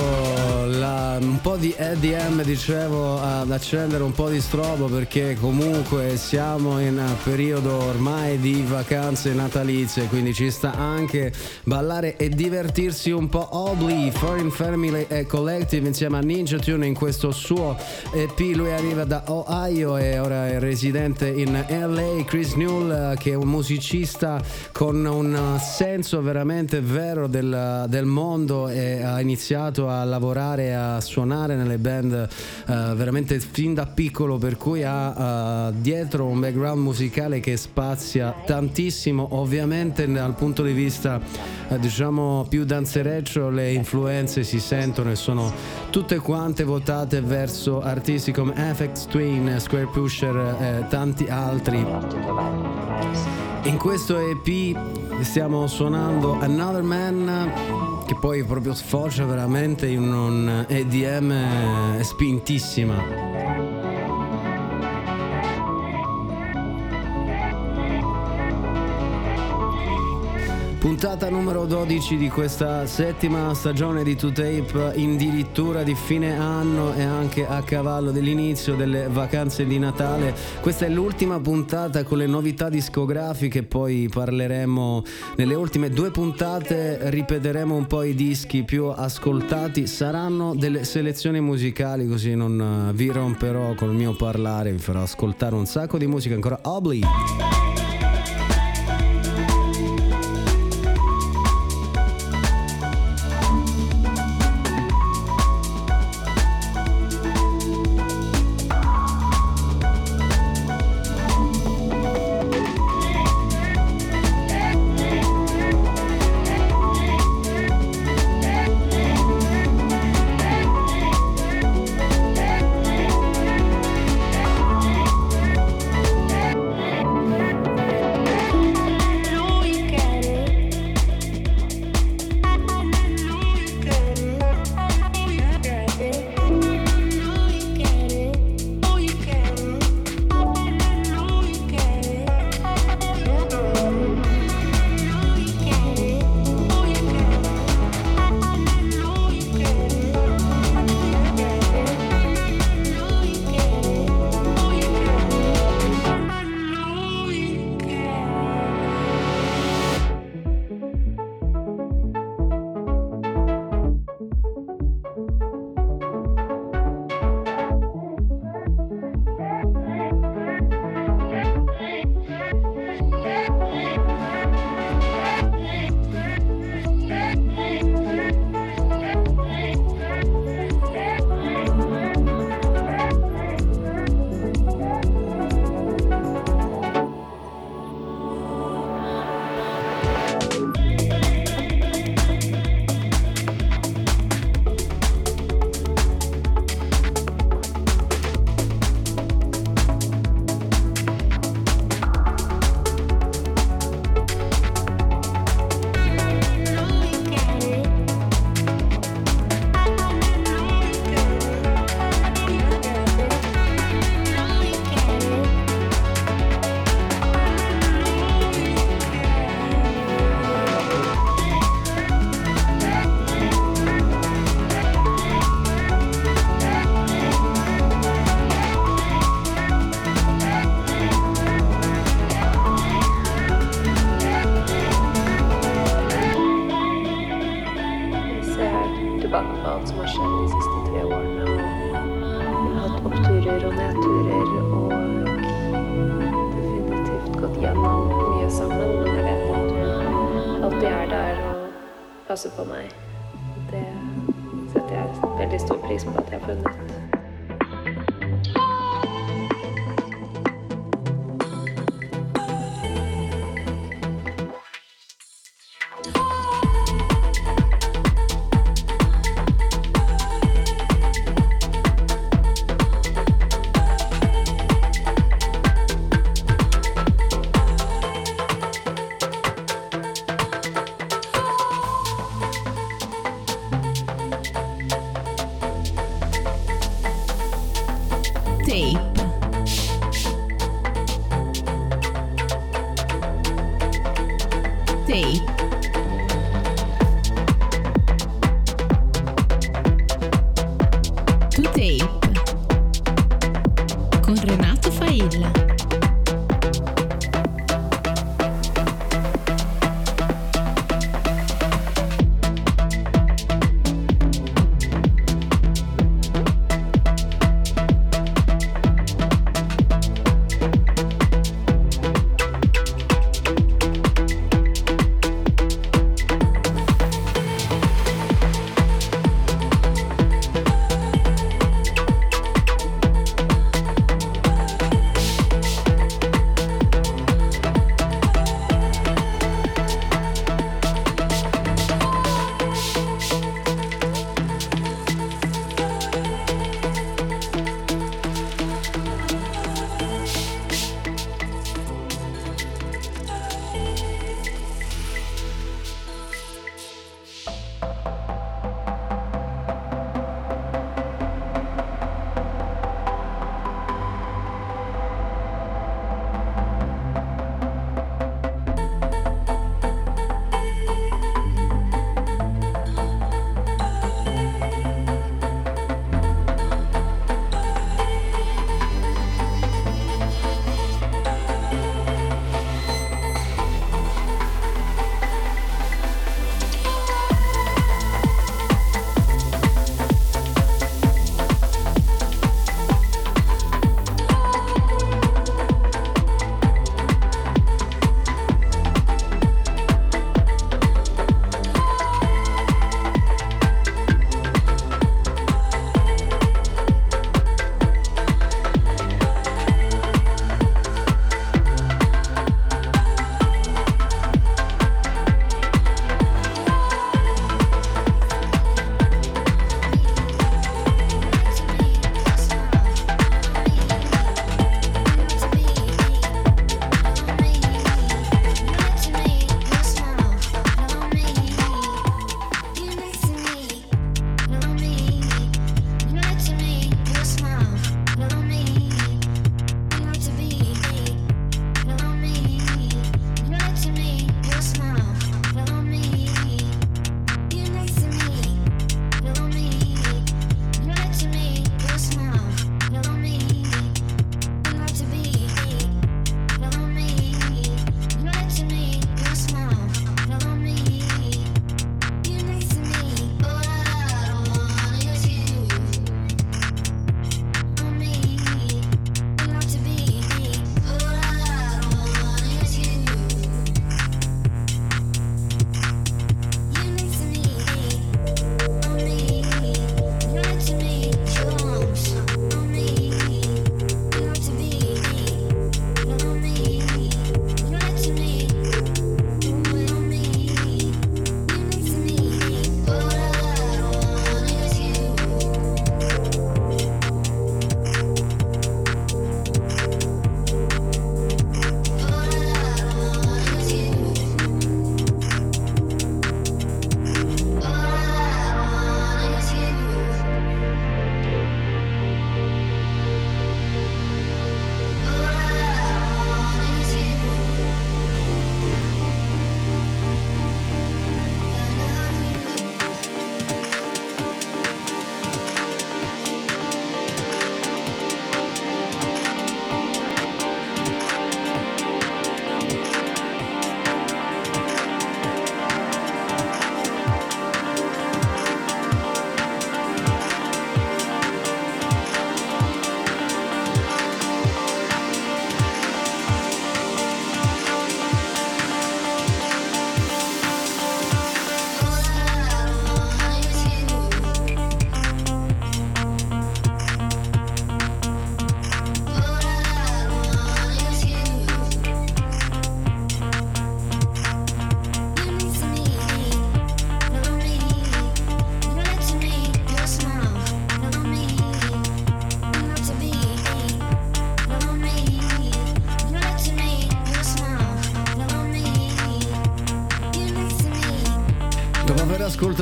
la- un po' di EDM, dicevo, ad accendere un po' di strobo perché comunque siamo in periodo ormai di vacanze natalizie, quindi ci sta anche ballare e divertirsi un po'. Obli, Foreign Family e Collective insieme a Ninja Tune in questo suo EP. Lui arriva da Ohio e ora è residente in LA. Chris Newell, che è un musicista con un senso veramente vero del, del mondo e ha iniziato a lavorare, a suonare nelle band eh, veramente fin da piccolo, per cui ha eh, dietro un background musicale che spazia tantissimo, ovviamente dal punto di vista eh, diciamo più danzereccio le influenze si sentono e sono tutte quante votate verso artisti come FX Twin, Square Pusher e tanti altri. In questo EP stiamo suonando Another Man che poi proprio sfocia veramente in un EDM spintissima. Puntata numero 12 di questa settima stagione di 2Tape addirittura di fine anno e anche a cavallo dell'inizio delle vacanze di Natale. Questa è l'ultima puntata con le novità discografiche, poi parleremo nelle ultime due puntate, ripeteremo un po' i dischi più ascoltati, saranno delle selezioni musicali così non eh, vi romperò col mio parlare, vi farò ascoltare un sacco di musica ancora Obli.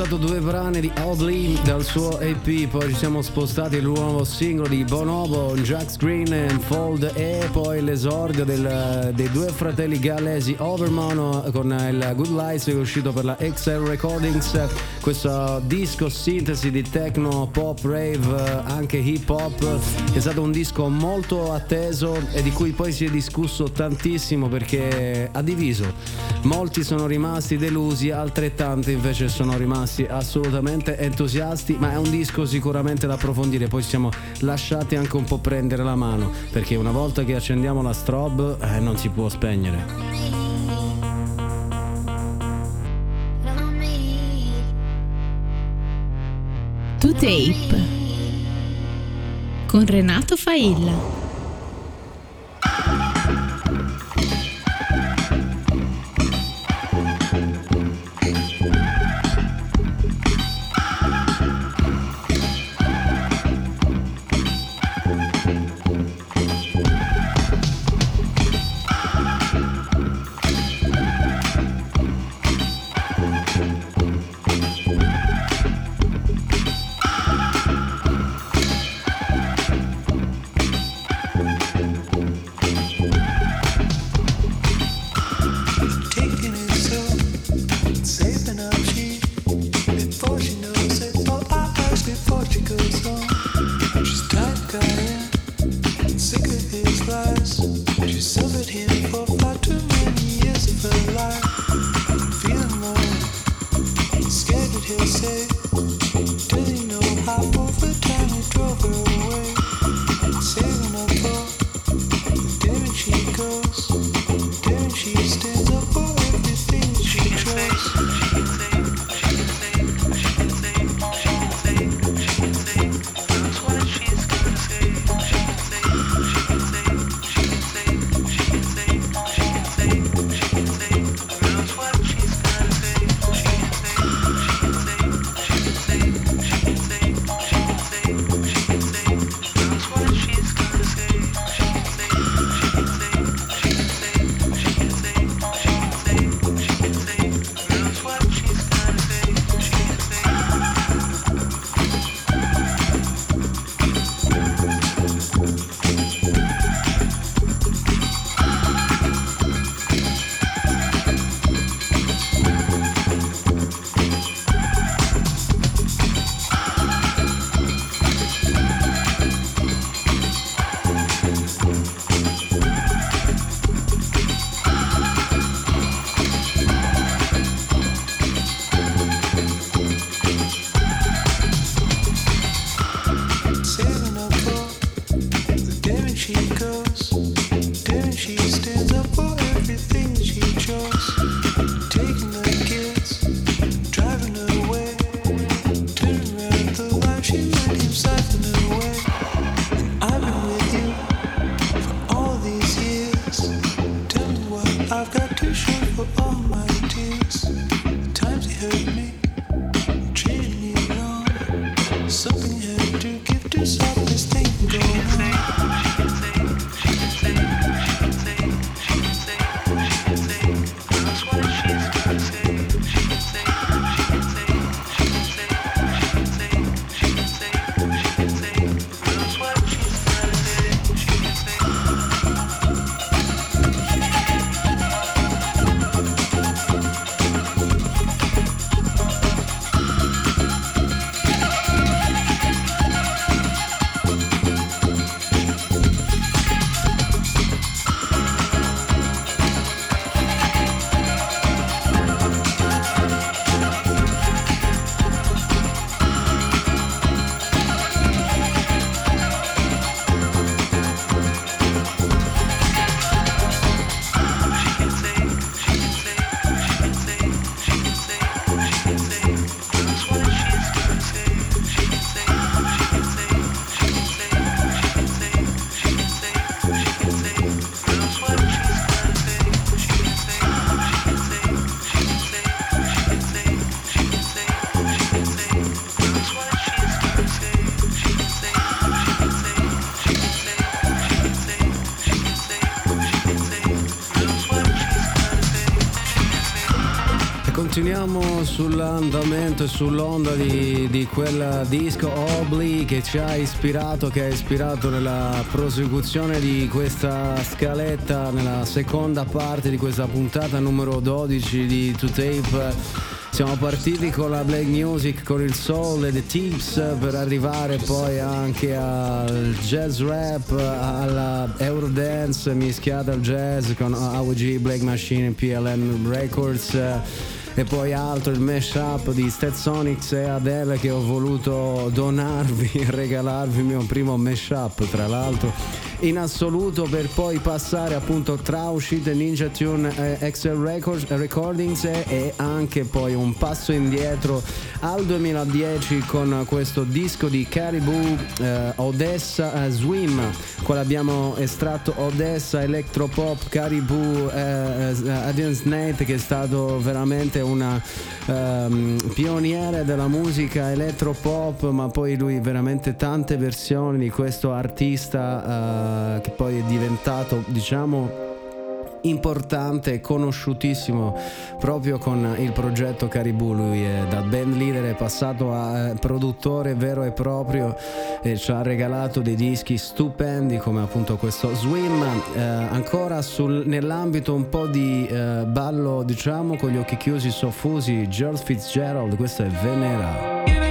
Ascoltato due brani di Oddly dal suo EP, poi ci siamo spostati al nuovo singolo di Bonobo, Jax Green and Fold e poi l'esordio del- dei due fratelli gallesi Overmono con il Good Lights che è uscito per la XL Recordings, questo disco sintesi di techno, pop, rave, anche hip hop, è stato un disco molto atteso e di cui poi si è discusso tantissimo perché ha diviso. Molti sono rimasti delusi, altrettanti invece sono rimasti assolutamente entusiasti, ma è un disco sicuramente da approfondire, poi siamo lasciati anche un po' prendere la mano, perché una volta che accendiamo la strobe eh, non si può spegnere. To Tape con Renato Failla. Sull'andamento e sull'onda di, di quel disco Obli che ci ha ispirato, che ha ispirato nella prosecuzione di questa scaletta, nella seconda parte di questa puntata numero 12 di To Tape. Siamo partiti con la black music, con il soul e the tips per arrivare poi anche al jazz rap, alla Eurodance mischiata al jazz con AWG, Black Machine, PLM Records e poi altro il mashup di Stetsonics e Adele che ho voluto donarvi regalarvi il mio primo mashup tra l'altro in assoluto per poi passare appunto tra uscite Ninja Tune eh, Excel Records, eh, Recordings e, anche poi un passo indietro al 2010 con questo disco di Caribou eh, Odessa eh, Swim quale abbiamo estratto Odessa Electropop Caribou eh, eh, Adrian Snate che è stato veramente una ehm, pioniere della musica electropop ma poi lui veramente tante versioni di questo artista eh, che poi è diventato diciamo importante e conosciutissimo proprio con il progetto Caribou. Lui è da band leader è passato a eh, produttore vero e proprio e ci ha regalato dei dischi stupendi come appunto questo Swim. Eh, ancora sul- nell'ambito un po' di eh, ballo diciamo con gli occhi chiusi soffusi George Fitzgerald questo è Venera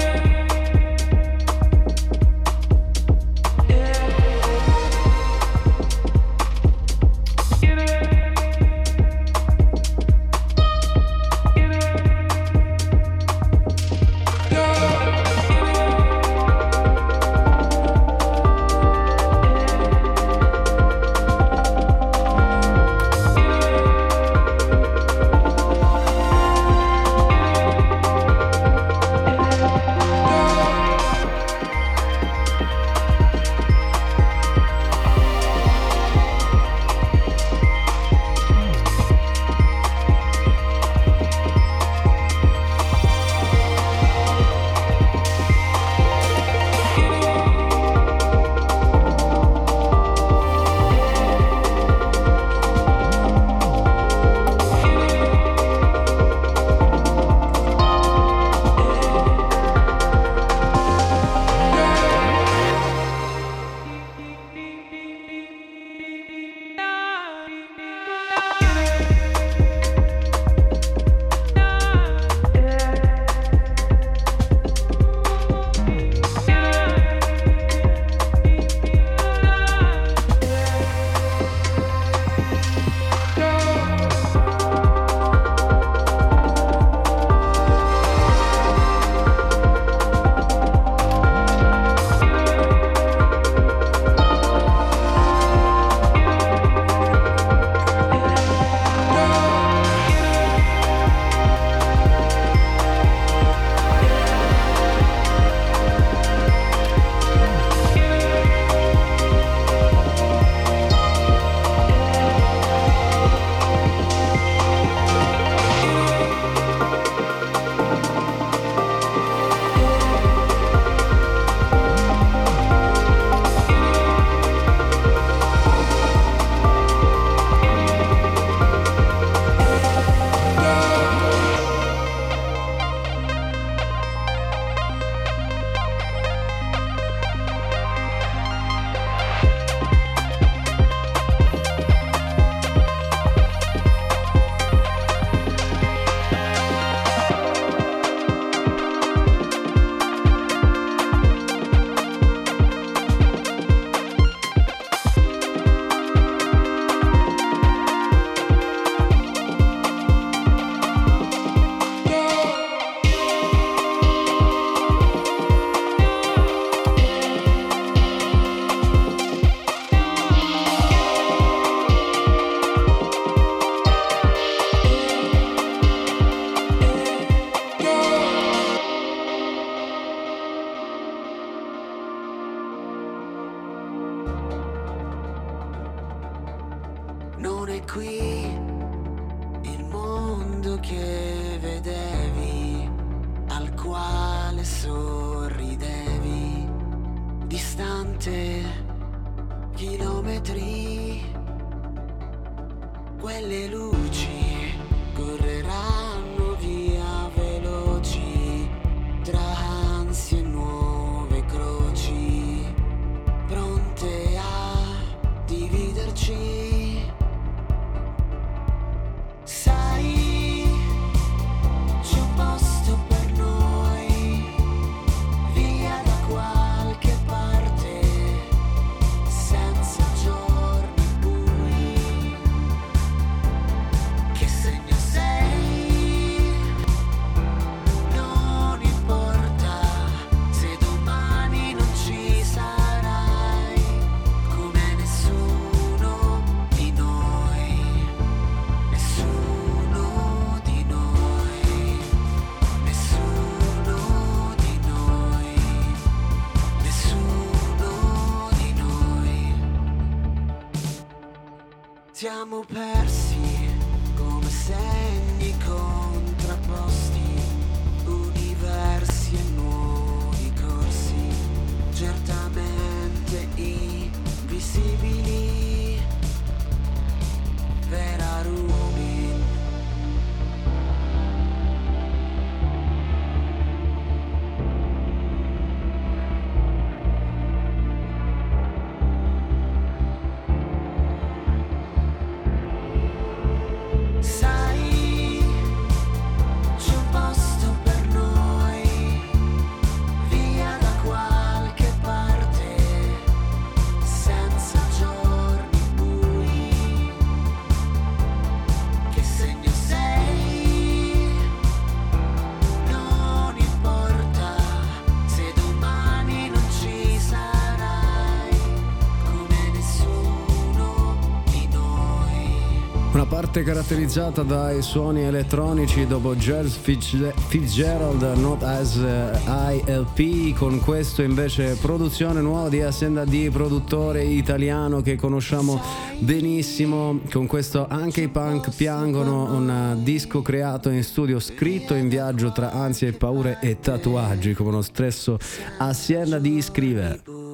parte caratterizzata dai suoni elettronici dopo Giles Fitz- Fitzgerald Not As eh, ILP con questo invece produzione nuova di azienda di produttore italiano che conosciamo benissimo. Con questo anche i punk piangono un eh, disco creato in studio scritto in viaggio tra ansie e paure e tatuaggi come lo stesso azienda di scrive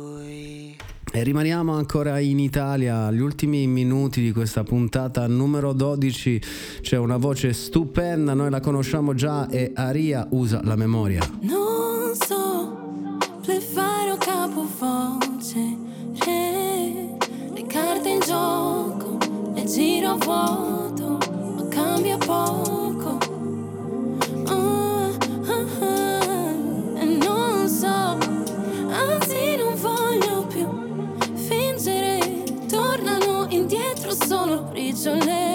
e rimaniamo ancora in Italia, agli ultimi minuti di questa puntata numero 12 c'è una voce stupenda, noi la conosciamo già e Aria usa la memoria. Non so fare o capovoce re, Le carte in gioco Le giro a vuoto Ma cambia poco solo briciole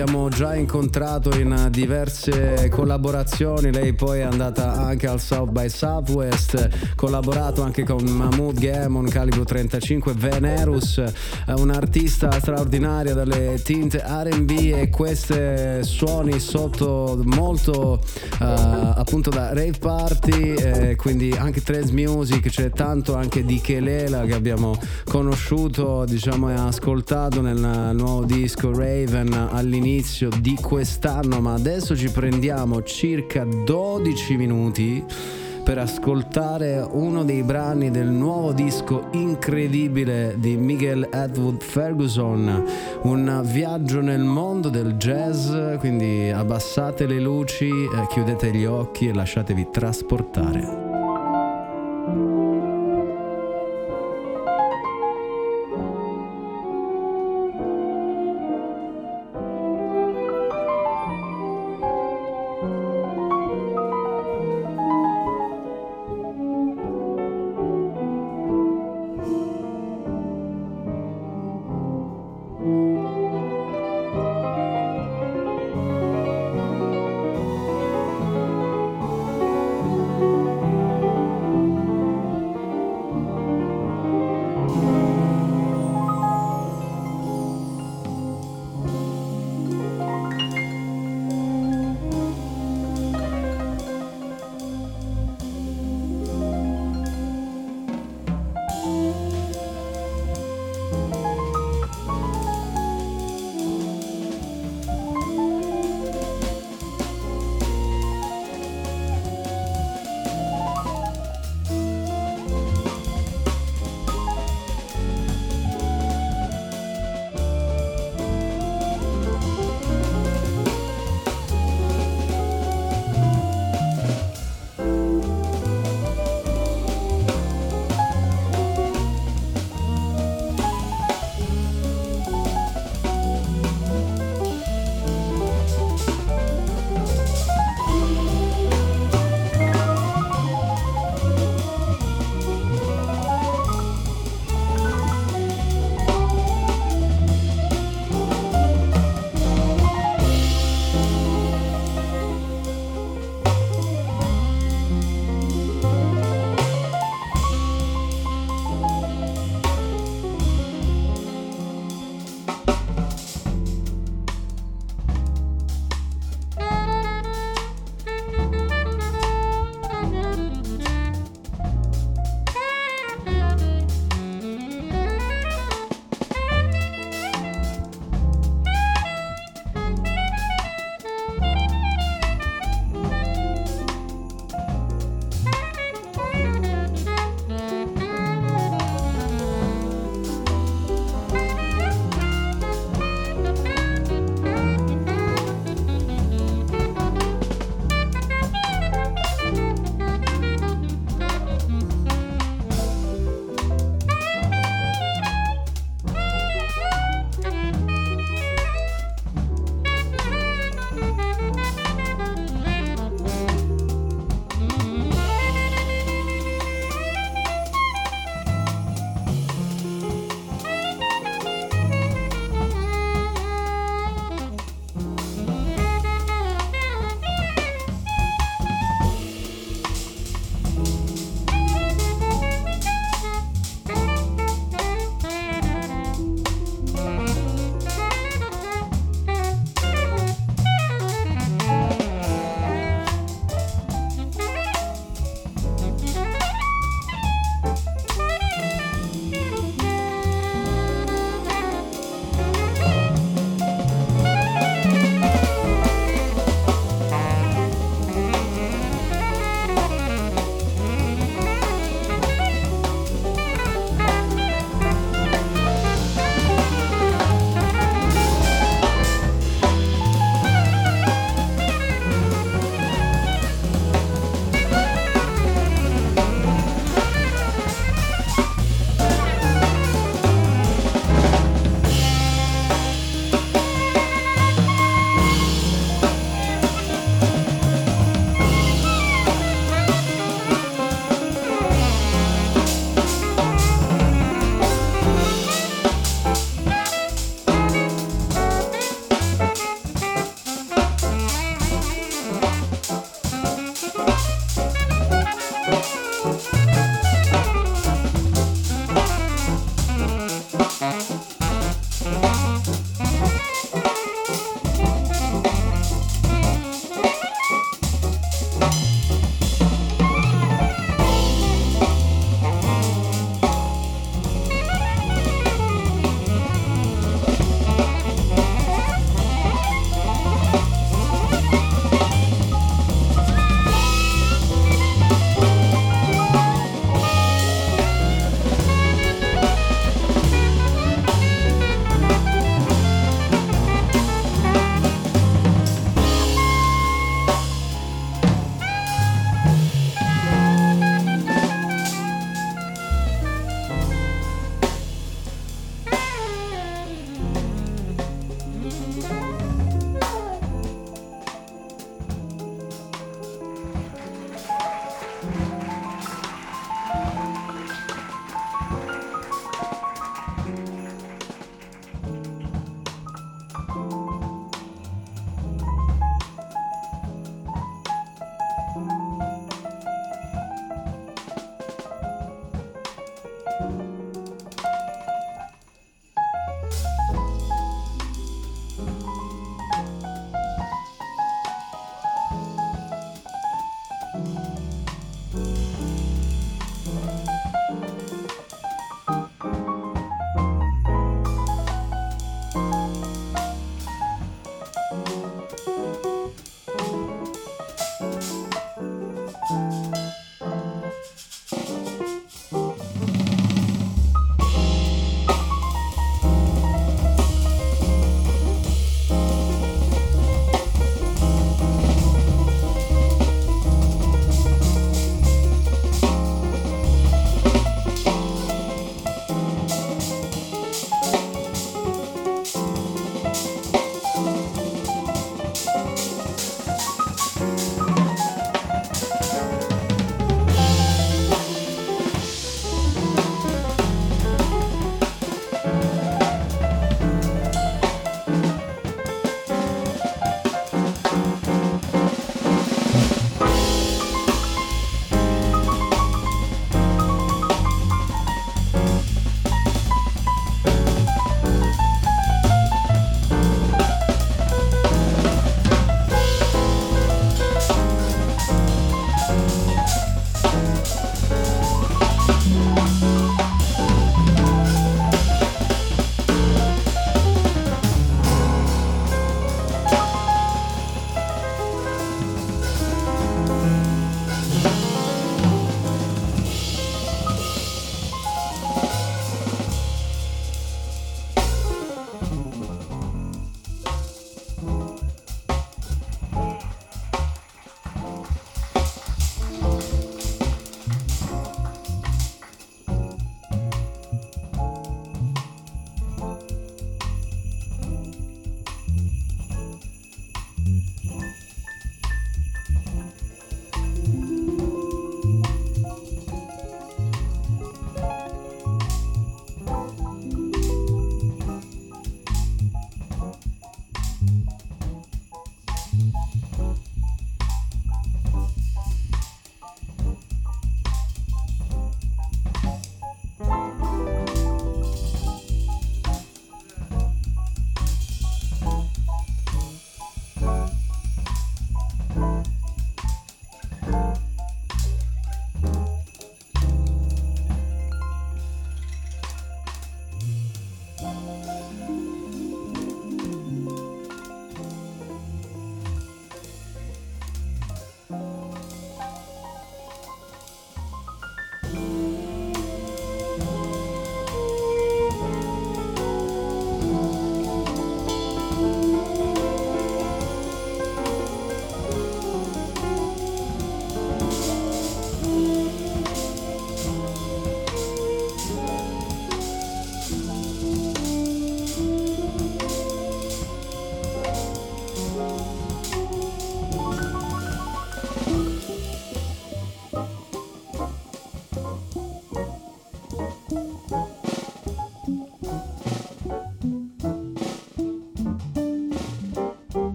abbiamo già incontrato in diverse collaborazioni. Lei poi è andata anche al South by Southwest, collaborato anche con Mahmood Gammon, Calibro 35, Venerus, è un'artista straordinaria dalle tinte RB e questi suoni sotto molto eh, appunto da rave party, eh, quindi anche trance music, c'è tanto anche di Kelela che abbiamo conosciuto, diciamo e ascoltato nel nuovo disco Raven a all'inizio di quest'anno, ma adesso ci prendiamo circa 12 minuti per ascoltare uno dei brani del nuovo disco incredibile di Miguel Edward Ferguson, un viaggio nel mondo del jazz, quindi abbassate le luci, eh, chiudete gli occhi e lasciatevi trasportare.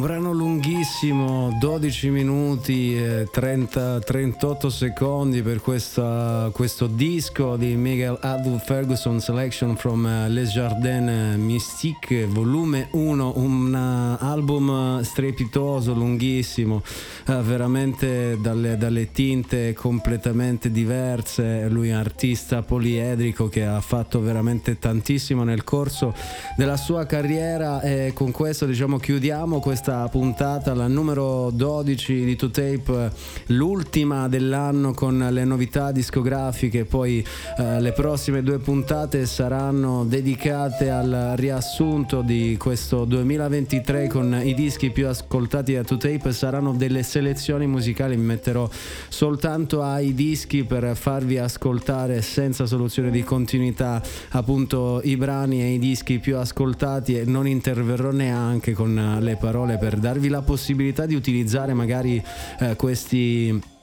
Un brano lunghissimo, 12 minuti e 30, 38 secondi per questa- questo disco di Miguel Adul Ferguson Selection from eh, Les Jardins Mystique, volume 1, un eh, album strepitoso, lunghissimo, eh, veramente dalle, dalle tinte completamente diverse. Lui è un artista poliedrico che ha fatto veramente tantissimo nel corso della sua carriera e con questo diciamo chiudiamo questa puntata, la numero 12 di 2Tape, l'ultima dell'anno con le novità discografiche, poi eh, le prossime due puntate saranno dedicate al riassunto di questo 2023 con i dischi più ascoltati da 2Tape, saranno delle selezioni musicali, mi metterò soltanto ai dischi per farvi ascoltare senza soluzione di continuità appunto i brani e i dischi più ascoltati. E non interverrò neanche con le parole per darvi la possibilità di utilizzare magari eh, questi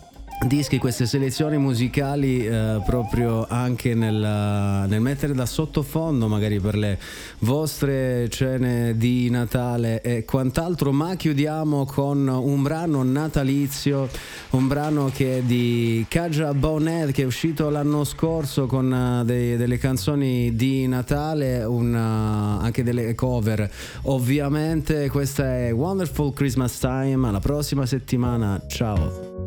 dischi, queste selezioni musicali eh, proprio anche nel, nel mettere da sottofondo magari per le vostre cene di Natale e quant'altro, ma chiudiamo con un brano natalizio, un brano che è di Kaja Bonnet che è uscito l'anno scorso con eh, dei- delle canzoni di Natale, un, eh, anche delle cover. Ovviamente questa è Wonderful Christmas Time, alla prossima settimana, ciao.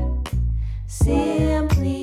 Simply